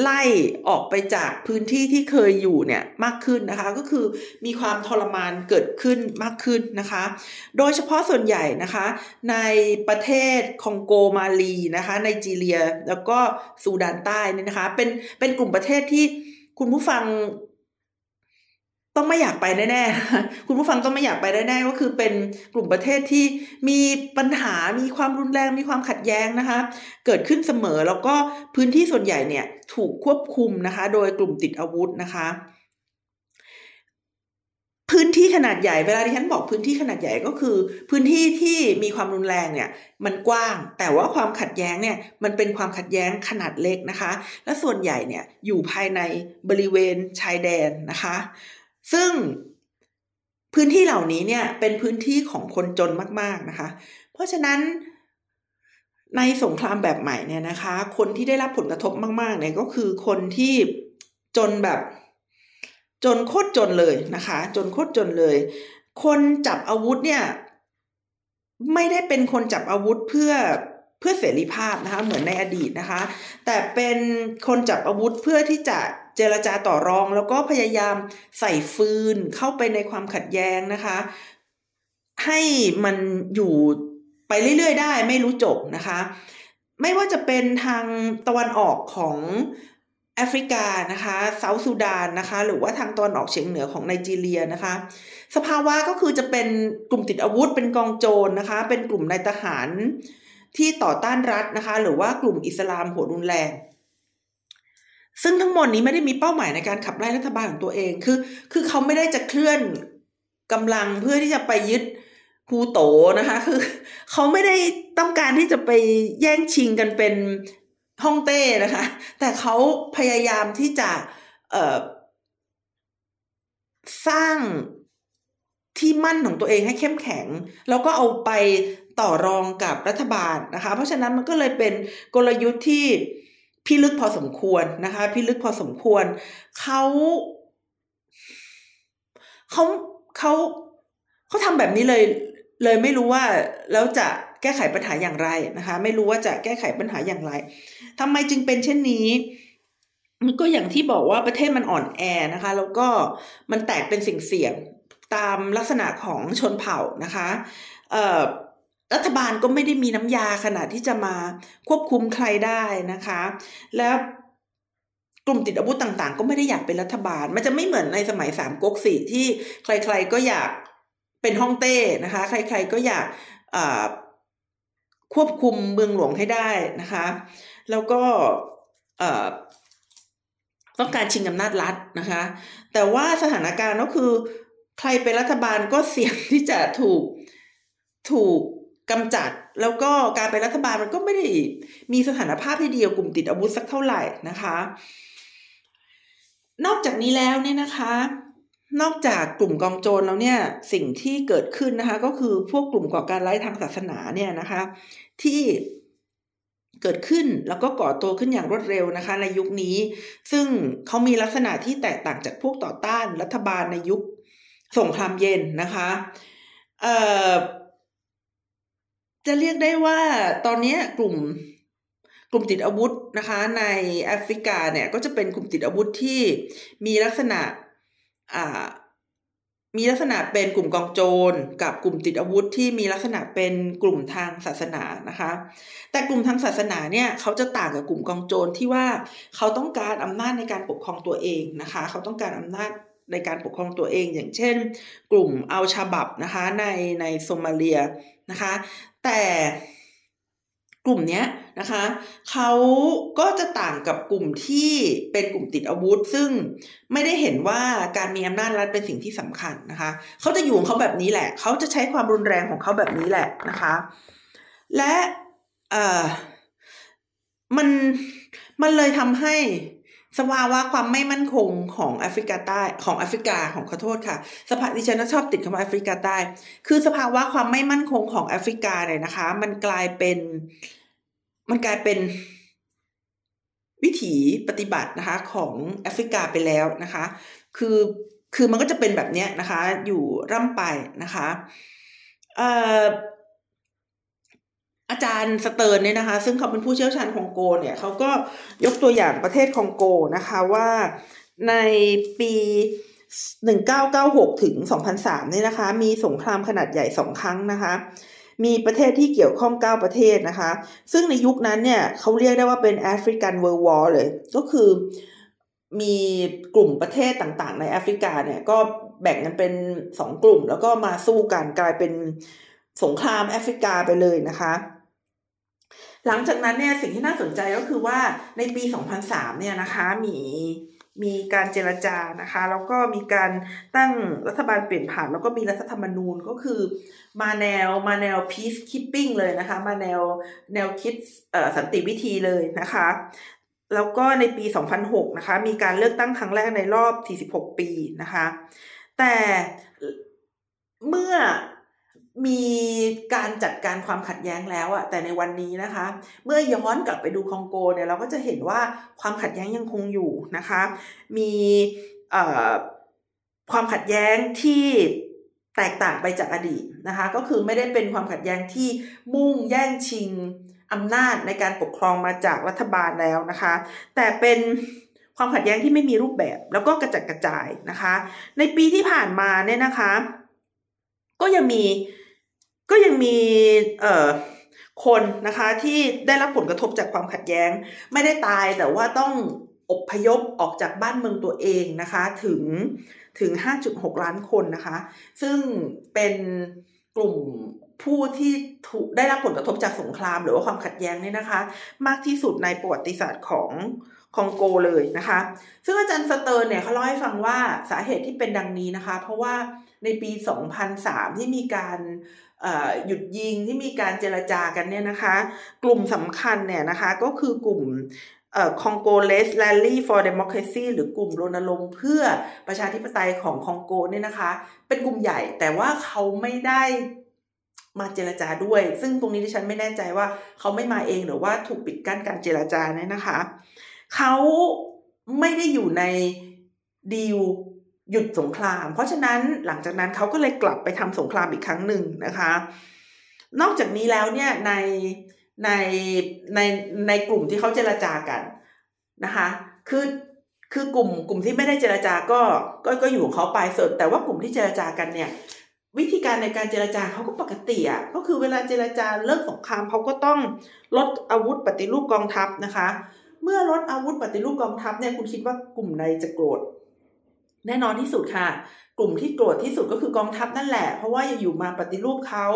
ไล่ออกไปจากพื้นที่ที่เคยอยู่เนี่ยมากขึ้นนะคะ ก็คือมีความทรมานเกิดขึ้นมากขึ้นนะคะ โดยเฉพาะส่วนใหญ่นะคะ ในประเทศคองโกมาลีนะคะในจีเรียแล้วก็ซูดานใต้นี่นะคะ เป็นเป็นกลุ่มประเทศที่คุณผู้ฟัง ต้องไม่อยากไปแน่ๆ คุณผู้ฟังต้องไม่อยากไปแน่ๆ ก็คือเป็นกลุ่มประเทศที่มีปัญหา มีความรุนแรง มีความขัดแย้งนะคะ เกิดขึ้นเสมอ แล้วก็พื้นที่ส่วนใหญ่เนี่ยถูกควบคุมนะคะ โดยกลุ่มติดอาวุธนะคะ พื้นที่ขนาดใหญ่ เวลาที่ฉันบอกพื้นที่ขนาดใหญ่ก็คือ พื้นที่ที่มีความรุนแรงเนี่ย มันกว้าง แต่ว่าความขัดแย้งเนี่ย มันเป็นความขัดแย้งขนาดเล็กนะคะ และส่วนใหญ่เนี่ยอยู่ภายในบริเวณชายแดนนะคะ ซึ่งพื้นที่เหล่านี้เนี่ยเป็นพื้นที่ของคนจนมาก ๆนะคะ เพราะฉะนั้นในสงครามแบบใหม่เนี่ยนะคะ คนที่ได้รับผลกระทบมากๆเนี่ยก็คือคนที่จนแบบ จนโคตรจนเลยนะคะ จนโคตรจนเลย คนจับอาวุธเนี่ยไม่ได้เป็นคนจับอาวุธเพื่อเพื่อเสรีภาพนะคะ เหมือนในอดีตนะคะ แต่เป็นคนจับอาวุธเพื่อที่จะ เจรจาต่อรองแล้วก็พยายามใส่ฟืนเข้าไปในความขัดแย้งนะคะ ให้มันอยู่ไปเรื่อยๆ ได้ไม่รู้จบนะคะ ไม่ว่าจะเป็นทางตะวันออกของแอฟริกานะคะเซาท์ซูดานนะคะ หรือว่าทางตอนออกเฉียงเหนือของไนจีเรียนะคะ สภาวะก็คือจะเป็นกลุ่มติดอาวุธเป็นกองโจรนะคะ เป็นกลุ่มนายทหารที่ต่อต้านรัฐนะคะ หรือว่ากลุ่มอิสลามหัวรุนแรง ซึ่งทั้งหมดนี้ไม่ได้มีเป้าหมายในการขับไล่รัฐบาลของตัวเองคือ คือเขาไม่ได้จะเคลื่อนกำลังเพื่อที่จะไปยึดภูโตนะคะ คือเขาไม่ได้ต้องการที่จะไปแย่งชิงกันเป็นฮ่องเต้นะคะ แต่เขาพยายามที่จะเสร้างที่มั่นของตัวเองให้เข้มแข็ง แล้วก็เอาไปต่อรองกับรัฐบาลนะคะ เพราะฉะนั้นมันก็เลยเป็นกลยุทธ์ที่ พิลึกพอสมควรนะคะพิลึกพอสมควรเขาเขาเขาเขาทำแบบนี้เลย เลยไม่รู้ว่าแล้วจะแก้ไขปัญหาอย่างไรนะคะ ไม่รู้ว่าจะแก้ไขปัญหาอย่างไรทำไมจึงเป็นเช่นนี้มันก็อย่างที่บอกว่าประเทศมันอ่อนแอนะคะ แล้วก็มันแตกเป็นสิ่งเสี่ยงตามลักษณะของชนเผ่านะคะ เอ่อ รัฐบาลก็ไม่ได้มีน้ำยาขนาดที่จะมาควบคุมใครได้นะคะ แล้วกลุ่มติดอาวุธต่างๆ ก็ไม่ได้อยากเป็นรัฐบาล มันจะไม่เหมือนในสมัยสามก๊กสี่ที่ใคร ๆก็อยากเป็นฮ่องเต้นะคะ ใคร ๆก็อยากควบคุมเมืองหลวงให้ได้นะคะ แล้วก็ต้องการชิงอำนาจรัฐนะคะ แต่ว่าสถานการณ์ก็คือใครเป็นรัฐบาลก็เสี่ยงที่จะถูกถูก กำจัดแล้วก็การเป็นรัฐบาลมันก็ไม่ได้มีสถานภาพที่ดีกับกลุ่มติดอาวุธสักเท่าไหร่นะคะ นอกจากนี้แล้วเนี่ยนะคะ นอกจากกลุ่มกองโจรแล้วเนี่ยสิ่งที่เกิดขึ้นนะคะ ก็คือพวกกลุ่มก่อการร้ายทางศาสนาเนี่ยนะคะ ที่เกิดขึ้นแล้วก็ก่อตัวขึ้นอย่างรวดเร็วนะคะ ในยุคนี้ ซึ่งเขามีลักษณะที่แตกต่างจากพวกต่อต้านรัฐบาลในยุคสงครามเย็นนะคะ เอ่อ จะเรียกได้ว่าตอนนี้กลุ่มกลุ่มติดอาวุธนะคะในแอฟริกาเนี่ยก็จะเป็นกลุ่มติดอาวุธที่มีลักษณะอ่ามีลักษณะเป็นกลุ่มกองโจรกับกลุ่มติดอาวุธที่มีลักษณะเป็นกลุ่มทางศาสนานะคะ แต่กลุ่มทางศาสนาเนี่ยเขาจะต่างกับกลุ่มกองโจรที่ว่าเขาต้องการอำนาจในการปกครองตัวเองนะคะ เขาต้องการอำนาจในการปกครองตัวเอง อย่างเช่น กลุ่มอัลชาบับนะคะในในโซมาเลียนะคะ แต่กลุ่มนี้นะคะเขาก็จะต่างกับกลุ่มที่เป็นกลุ่มติดอาวุธ ซึ่งไม่ได้เห็นว่าการมีอำนาจรัฐเป็นสิ่งที่สำคัญนะคะเขาจะอยู่ของเขาแบบนี้แหละเขาจะใช้ความรุนแรงของเขาแบบนี้แหละนะคะ และเอ่อมันมันเลยทำให้ สภาวะความไม่มั่นคงของแอฟริกาใต้ของแอฟริกาของขอโทษค่ะ สภาดิฉันชอบติดคำว่าแอฟริกาใต้ คือสภาวะความไม่มั่นคงของแอฟริกาเนี่ยนะคะ มันกลายเป็น มันกลายเป็นวิถีปฏิบัตินะคะของแอฟริกาไปแล้วนะคะ คือคือมันก็จะเป็นแบบนี้นะคะ อยู่ร่ำไปนะคะ เอ่อ อาจารย์สเติร์นเนี่ยนะคะ ซึ่งเขาเป็นผู้เชี่ยวชาญคองโกเนี่ยเขาก็ยกตัวอย่างประเทศคองโกนะคะว่าในปี 1996 ถึง 2003เนี่ยนะคะ มีสงครามขนาดใหญ่สองครั้งนะคะ มีประเทศที่เกี่ยวข้อง 9 ประเทศนะคะ ซึ่งในยุคนั้นเนี่ยเขาเรียกได้ว่าเป็น African World War เลย ก็คือมีกลุ่มประเทศต่างๆ ในแอฟริกาเนี่ยก็แบ่งกันเป็นสองกลุ่ม แล้วก็มาสู้กันกลายเป็นสงครามแอฟริกาไปเลยนะคะ หลังจากนั้นเนี่ยสิ่งที่น่าสนใจก็คือว่าในปี 2003 เนี่ยนะคะมีมีการเจรจานะคะแล้วก็มีการตั้งรัฐบาลเปลี่ยนผ่าน แล้วก็มีรัฐธรรมนูญก็คือ มาแนวมาแนว peacekeeping เลยนะคะ มาแนวแนวคิดสันติวิธีเลยนะคะ แล้วก็ในปี 2006 นะคะ มีการเลือกตั้งครั้งแรกในรอบ 46 ปีนะคะ แต่เมื่อ มีการจัดการความขัดแย้งแล้วอะแต่ในวันนี้นะคะ เมื่อย้อนกลับไปดูคองโกเนี่ยเราก็จะเห็นว่าความขัดแย้งยังคงอยู่นะคะ มีความขัดแย้งที่แตกต่างไปจากอดีตนะคะ ก็คือไม่ได้เป็นความขัดแย้งที่มุ่งแย่งชิงอำนาจในการปกครองมาจากรัฐบาลแล้วนะคะ แต่เป็นความขัดแย้งที่ไม่มีรูปแบบแล้วก็กระจัดกระจายนะคะ ในปีที่ผ่านมาเนี่ยนะคะ ก็ยังมี ก็ยังมีเอ่อคนนะคะที่ได้รับผลกระทบจากความขัดแย้ง ไม่ได้ตายแต่ว่าต้องอบพยพออกจากบ้านเมืองตัวเองนะคะถึงถึง 5.6 ล้านคนนะคะ ซึ่งเป็นกลุ่มผู้ที่ถูกได้รับผลกระทบจากสงคราม หรือว่าความขัดแย้งเนี่ยนะคะ มากที่สุดในประวัติศาสตร์ของคองโกเลยนะคะ ซึ่งอาจารย์สเติร์นเนี่ยเขาเล่าให้ฟังว่าสาเหตุที่เป็นดังนี้นะคะ เพราะว่าในปี 2003 ที่มีการ หยุดยิงที่มีการเจรจากันเนี่ยนะคะ กลุ่มสำคัญเนี่ยนะคะก็คือกลุ่มคองโกเลสแลลี่ for democracy หรือกลุ่มรณรงค์เพื่อประชาธิปไตยของคองโกเนี่ยนะคะ เป็นกลุ่มใหญ่แต่ว่าเขาไม่ได้มาเจรจาด้วย ซึ่งตรงนี้ดิฉันไม่แน่ใจว่าเขาไม่มาเองหรือว่าถูกปิดกั้นการเจรจาเนี่ยนะคะ เขาไม่ได้อยู่ในดีล หยุดสงคราม เพราะฉะนั้นหลังจากนั้นเขาก็เลยกลับไปทำสงครามอีกครั้งหนึ่งนะคะ นอกจากนี้แล้วเนี่ยในในในในกลุ่มที่เขาเจรจากันนะคะคือคือกลุ่มกลุ่มที่ไม่ได้เจรจาก็ก็ก็อยู่ของเขาไปสุดแต่ว่ากลุ่มที่เจรจากันเนี่ย วิธีการในการเจรจาเขาก็ปกติอะก็คือเวลาเจรจาเลิกสงครามเขาก็ต้องลดอาวุธปฏิรูปกองทัพนะคะ เมื่อลดอาวุธปฏิรูปกองทัพเนี่ยคุณคิดว่ากลุ่มใดจะโกรธ แน่นอนที่สุดค่ะ กลุ่มที่โกรธที่สุดก็คือกองทัพนั่นแหละ เพราะว่าอยู่มาปฏิรูปเขา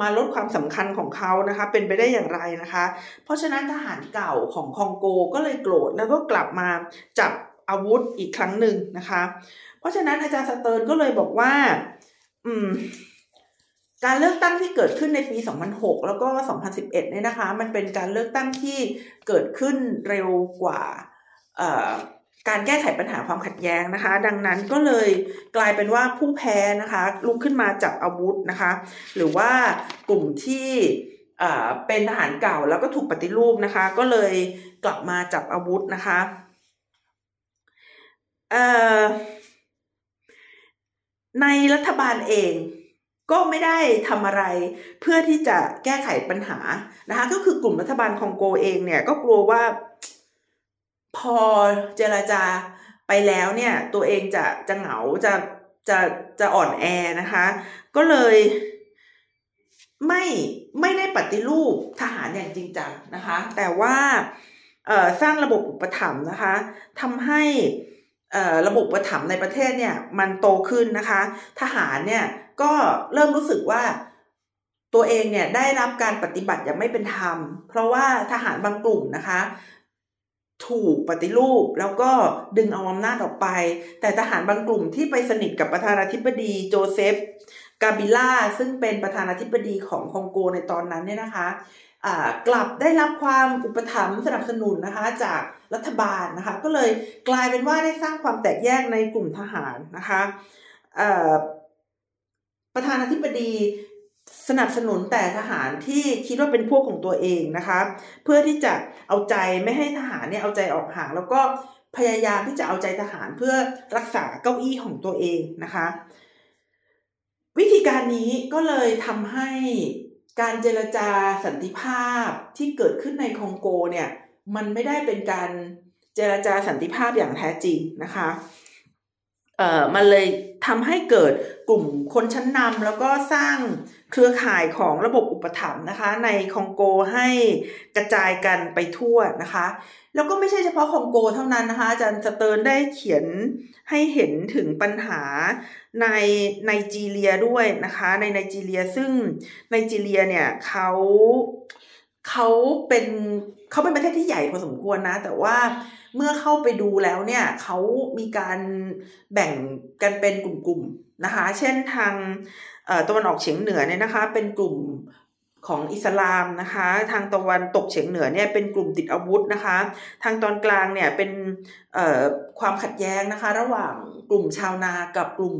มาลดความสำคัญของเขานะคะ เป็นไปได้อย่างไรนะคะ เพราะฉะนั้นทหารเก่าของคองโกก็เลยโกรธแล้วก็กลับมาจับอาวุธอีกครั้งหนึ่งนะคะ เพราะฉะนั้นอาจารย์สเติร์นก็เลยบอกว่า อืมการเลือกตั้งที่เกิดขึ้นในปี 2006 แล้วก็ 2011 เนี่ยนะคะ มันเป็นการเลือกตั้งที่เกิดขึ้นเร็วกว่า การแก้ไขปัญหาความขัดแย้งนะคะ ดังนั้นก็เลยกลายเป็นว่าผู้แพ้นะคะลุกขึ้นมาจับอาวุธนะคะ หรือว่ากลุ่มที่เป็นทหารเก่าแล้วก็ถูกปฏิรูปนะคะ ก็เลยกลับมาจับอาวุธนะคะในรัฐบาลเองก็ไม่ได้ทำอะไรเพื่อที่จะแก้ไขปัญหานะคะ ก็คือกลุ่มรัฐบาลคองโกเองเนี่ยก็กลัวว่า พอเจราจาไปแล้วเนี่ย ตัวเองจะจะเหงาจะจะจะอ่อนแอนะคะ ก็เลยไม่ไม่ได้ปฏิรูปทหารอย่างจริงจังนะคะ แต่ว่าสร้างระบบอุปถัมภ์นะคะทำให้ระบบประถมในประเทศเนี่ย มันโตขึ้นนะคะ ทหารเนี่ยก็เริ่มรู้สึกว่าตัวเองเนี่ยได้รับการปฏิบัติอย่างไม่เป็นธรรม เพราะว่าทหารบางกลุ่มนะคะ ถูกปฏิรูปแล้วก็ดึงเอาอำนาจออกไป แต่ทหารบางกลุ่มที่ไปสนิทกับประธานาธิบดีโจเซฟกาบิล่าซึ่งเป็นประธานาธิบดีของคองโกในตอนนั้นเนี่ยนะคะกลับได้รับความอุปถัมภ์สนับสนุนนะคะจากรัฐบาลนะคะก็เลยกลายเป็นว่าได้สร้างความแตกแยกในกลุ่มทหารนะคะประธานาธิบดี สนับสนุนแต่ทหารที่คิดว่าเป็นพวกของตัวเองนะคะ เพื่อที่จะเอาใจไม่ให้ทหารเนี่ยเอาใจออกห่าง แล้วก็พยายามที่จะเอาใจทหารเพื่อรักษาเก้าอี้ของตัวเองนะคะ วิธีการนี้ก็เลยทำให้การเจรจาสันติภาพที่เกิดขึ้นในคองโกเนี่ยมันไม่ได้เป็นการเจรจาสันติภาพอย่างแท้จริงนะคะ เอ่อมันเลยทำให้เกิดกลุ่มคนชั้นนำแล้วก็สร้างเครือข่ายของระบบอุปถัมภ์นะคะ ในคองโกให้กระจายกันไปทั่วนะคะ แล้วก็ไม่ใช่เฉพาะคองโกเท่านั้นนะคะอาจารย์สเติร์นได้เขียนให้เห็นถึงปัญหาในไนจีเรียด้วยนะคะ ในไนจีเรียซึ่งไนจีเรียเนี่ยเขาเขาเป็น เขาเป็นประเทศที่ใหญ่พอสมควรนะ แต่ว่าเมื่อเข้าไปดูแล้วเนี่ยเขามีการแบ่งกันเป็นกลุ่มๆนะคะ เช่นทางตะวันออกเฉียงเหนือเนี่ยนะคะ เป็นกลุ่มของอิสลามนะคะ ทางตะวันตกเฉียงเหนือเนี่ยเป็นกลุ่มติดอาวุธนะคะ ทางตอนกลางเนี่ยเป็นความขัดแย้งนะคะ ระหว่างกลุ่มชาวนากับกลุ่ม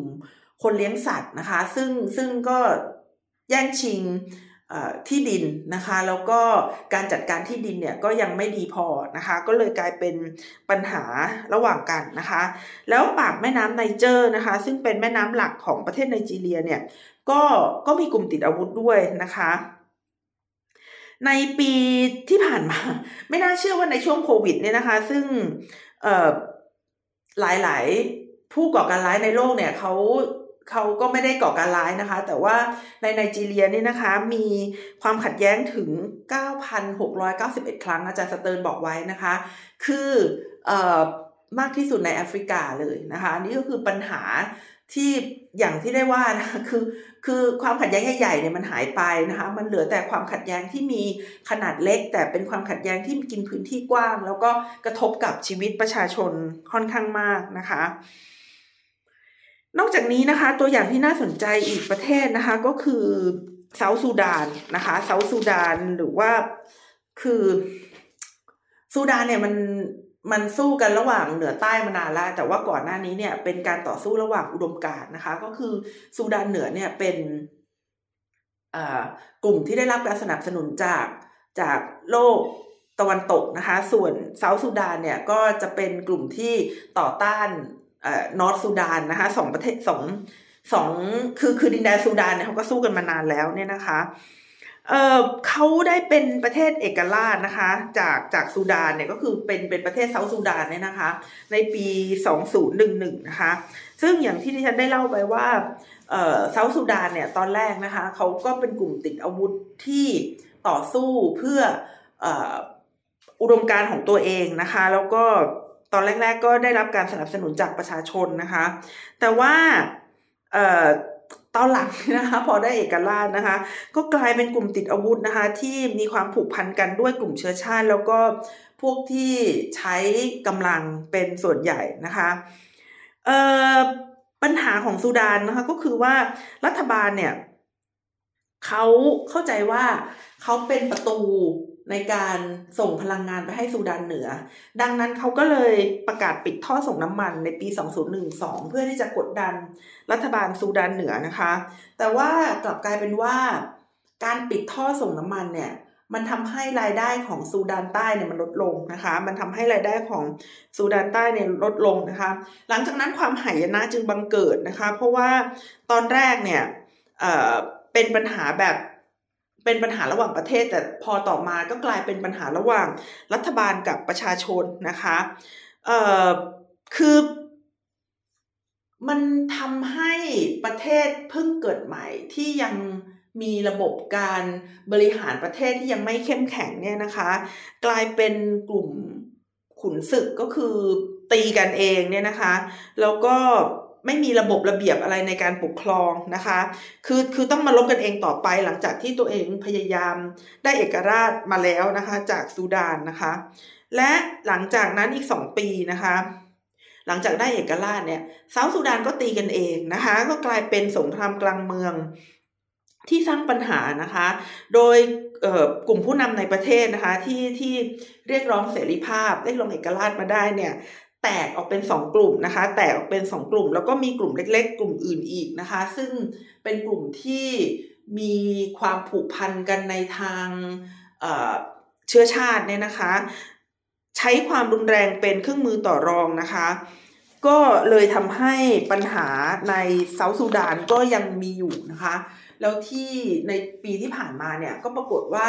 คนเลี้ยงสัตว์นะคะ ซึ่งซึ่งก็แย่งชิง ที่ดินนะคะแล้วก็การจัดการที่ดินเนี่ยก็ยังไม่ดีพอนะคะก็เลยกลายเป็นปัญหาระหว่างกันนะคะ แล้วปากแม่น้ำไนเจอร์นะคะซึ่งเป็นแม่น้ำหลักของประเทศไนจีเรียเนี่ยก็ก็มีกลุ่มติดอาวุธด้วยนะคะในปีที่ผ่านมา ไม่น่าเชื่อว่าในช่วงโควิดเนี่ยนะคะ ซึ่งหลายๆ ผู้ก่อการร้ายในโลกเนี่ยเขา เขาก็ไม่ได้ก่อการร้ายนะคะ แต่ว่าในไนจีเรียนี่นะคะ มีความขัดแย้งถึง 9,691 ครั้งอาจารย์สเติร์นบอกไว้นะคะ คืออมากที่สุดในแอฟริกาเลยนะคะนี่ก็คือปัญหาที่อย่างที่ได้ว่านะคือคือความขัดแย้งใหญ่ๆเนี่ยมันหายไปนะคะ มันเหลือแต่ความขัดแย้งที่มีขนาดเล็ก แต่เป็นความขัดแย้งที่กินพื้นที่กว้าง แล้วก็กระทบกับชีวิตประชาชนค่อนข้างมากนะคะ นอกจากนี้นะคะ ตัวอย่างที่น่าสนใจอีกประเทศนะคะ ก็คือเซาท์ซูดานนะคะเซาท์ซูดานหรือว่าคือซูดานเนี่ยมันมันสู้กันระหว่างเหนือใต้มานานแล้วแต่ว่าก่อนหน้านี้เนี่ยเป็นการต่อสู้ระหว่างอุดมการณ์นะคะ ก็คือซูดานเหนือเนี่ยเป็นกลุ่มที่ได้รับการสนับสนุนจากจากโลกตะวันตกนะคะ ส่วนเซาท์ซูดานเนี่ยก็จะเป็นกลุ่มที่ต่อต้าน นอร์ทซูดานนะคะสองประเทศสองสองคือคือดินแดนซูดานเนี่ยเขาก็สู้กันมานานแล้วเนี่ยนะคะเออเขาได้เป็นประเทศเอกราชนะคะ จากจากซูดานเนี่ยก็คือเป็นเป็นประเทศเซาท์ซูดานเนี่ยนะคะ ในปี 2011 นะคะ ซึ่งอย่างที่ที่ฉันได้เล่าไปว่าเซาท์ซูดานเนี่ยตอนแรกนะคะเขาก็เป็นกลุ่มติดอาวุธที่ต่อสู้เพื่ออุดมการของตัวเองนะคะ แล้วก็ ตอนแรก ๆ ก็ได้รับการสนับสนุนจากประชาชนนะคะ แต่ว่าตอนหลังนะคะพอได้เอกราชนะคะ ก็กลายเป็นกลุ่มติดอาวุธนะคะ ที่มีความผูกพันกันด้วยกลุ่มเชื้อชาติ แล้วก็พวกที่ใช้กำลังเป็นส่วนใหญ่นะคะปัญหาของซูดานนะคะก็คือว่ารัฐบาลเนี่ยเขาเข้าใจว่าเขาเป็นประตู ในการส่งพลังงานไปให้ซูดานเหนือ ดังนั้นเขาก็เลยประกาศปิดท่อส่งน้ำมันในปี 2012 เพื่อที่จะกดดันรัฐบาลซูดานเหนือนะคะ แต่ว่ากลับกลายเป็นว่า การปิดท่อส่งน้ำมันเนี่ยมันทำให้รายได้ของซูดานใต้เนี่ยมันลดลงนะคะ มันทำให้รายได้ของซูดานใต้เนี่ยลดลงนะคะ หลังจากนั้นความหายนะจึงบังเกิดนะคะ เพราะว่าตอนแรกเนี่ยเเป็นปัญหาแบบ เป็นปัญหาระหว่างประเทศ แต่พอต่อมาก็กลายเป็นปัญหาระหว่างรัฐบาลกับประชาชนนะคะเอ่อคือมันทำให้ประเทศเพิ่งเกิดใหม่ที่ยังมีระบบการบริหารประเทศที่ยังไม่เข้มแข็งเนี่ยนะคะ กลายเป็นกลุ่มขุนศึกก็คือตีกันเองเนี่ยนะคะ แล้วก็ ไม่มีระบบระเบียบอะไรในการปกครองนะคะ คือคือต้องมาลบกันเองต่อไปหลังจากที่ตัวเองพยายามได้เอกราชมาแล้วนะคะ จากซูดานนะคะ และหลังจากนั้นอีกสองปีนะคะ หลังจากได้เอกราชเนี่ยเซาท์ซูดานก็ตีกันเองนะคะ ก็กลายเป็นสงครามกลางเมืองที่สร้างปัญหานะคะ โดยกลุ่มผู้นำในประเทศนะคะที่ที่เรียกร้องเสรีภาพเรียกร้องเอกราชมาได้เนี่ย แตกออกเป็นสองกลุ่มนะคะ แตกออกเป็นสองกลุ่ม แล้วก็มีกลุ่มเล็ก ๆ กลุ่มอื่นอีกนะคะ ซึ่งเป็นกลุ่มที่มีความผูกพันกันในทางเชื้อชาติเนี่ยนะคะ ใช้ความรุนแรงเป็นเครื่องมือต่อรองนะคะ ก็เลยทำให้ปัญหาในเซาท์ซูดานก็ยังมีอยู่นะคะ แล้วที่ในปีที่ผ่านมาเนี่ยก็ปรากฏว่า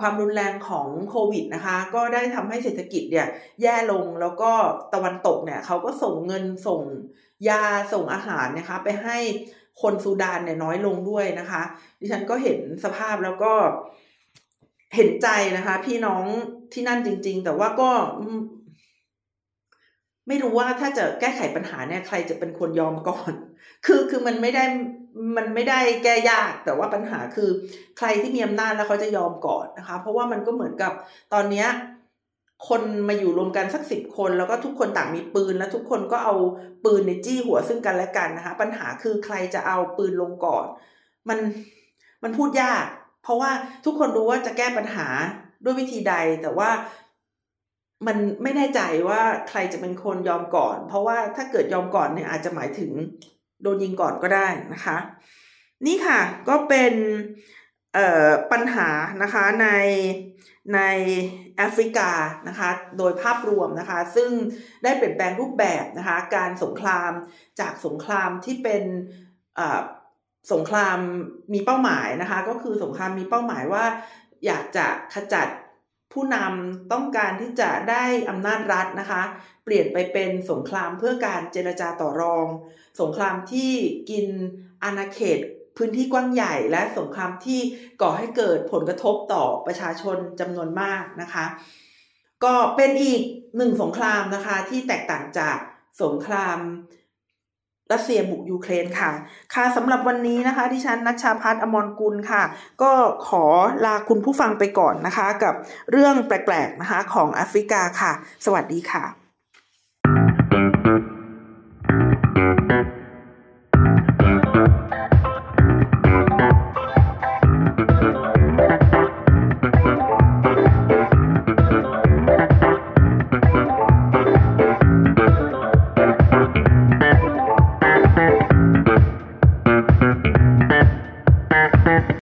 ความรุนแรงของโควิดนะคะ ก็ได้ทำให้เศรษฐกิจเนี่ยแย่ลงแล้วก็ตะวันตกเนี่ยเขาก็ส่งเงินส่งยาส่งอาหารนะคะ ไปให้คนซูดานเนี่ยน้อยลงด้วยนะคะ ดิฉันก็เห็นสภาพแล้วก็เห็นใจนะคะ พี่น้องที่นั่นจริง ๆ แต่ว่าก็ไม่รู้ว่าถ้าจะแก้ไขปัญหาเนี่ยใครจะเป็นคนยอมก่อน คือคือมันไม่ได้ มันไม่ได้แก้ยากแต่ว่าปัญหาคือใครที่มีอำนาจแล้วเขาจะยอมก่อนนะคะ เพราะว่ามันก็เหมือนกับตอนเนี้ยคนมาอยู่รวมกันสักสิบคน แล้วก็ทุกคนต่างมีปืน แล้วทุกคนก็เอาปืนในจี้หัวซึ่งกันและกันนะคะ ปัญหาคือใครจะเอาปืนลงก่อน มันมันพูดยาก เพราะว่าทุกคนรู้ว่าจะแก้ปัญหาด้วยวิธีใดแต่ว่ามันไม่แน่ใจว่าใครจะเป็นคนยอมก่อน เพราะว่าถ้าเกิดยอมก่อนเนี่ยอาจจะหมายถึง โดนยิงก่อนก็ได้นะคะ นี่ค่ะก็เป็นปัญหานะคะในในแอฟริกานะคะโดยภาพรวมนะคะ ซึ่งได้เปลี่ยนแปลงรูปแบบนะคะการสงครามจากสงครามที่เป็นสงครามมีเป้าหมายนะคะ ก็คือสงครามมีเป้าหมายว่าอยากจะขจัด ผู้นำต้องการที่จะได้อำนาจรัฐนะคะ เปลี่ยนไปเป็นสงครามเพื่อการเจรจาต่อรอง สงครามที่กินอาณาเขตพื้นที่กว้างใหญ่และสงครามที่ก่อให้เกิดผลกระทบต่อประชาชนจำนวนมากนะคะ ก็เป็นอีกหนึ่งสงครามนะคะที่แตกต่างจากสงคราม รัสเซียบุกยูเครนค่ะ ค่ะสำหรับวันนี้นะคะที่ฉันนัชชาพัฒนอมรกุลค่ะ ก็ขอลาคุณผู้ฟังไปก่อนนะคะ กับเรื่องแปลกๆนะคะของแอฟริกาค่ะ สวัสดีค่ะ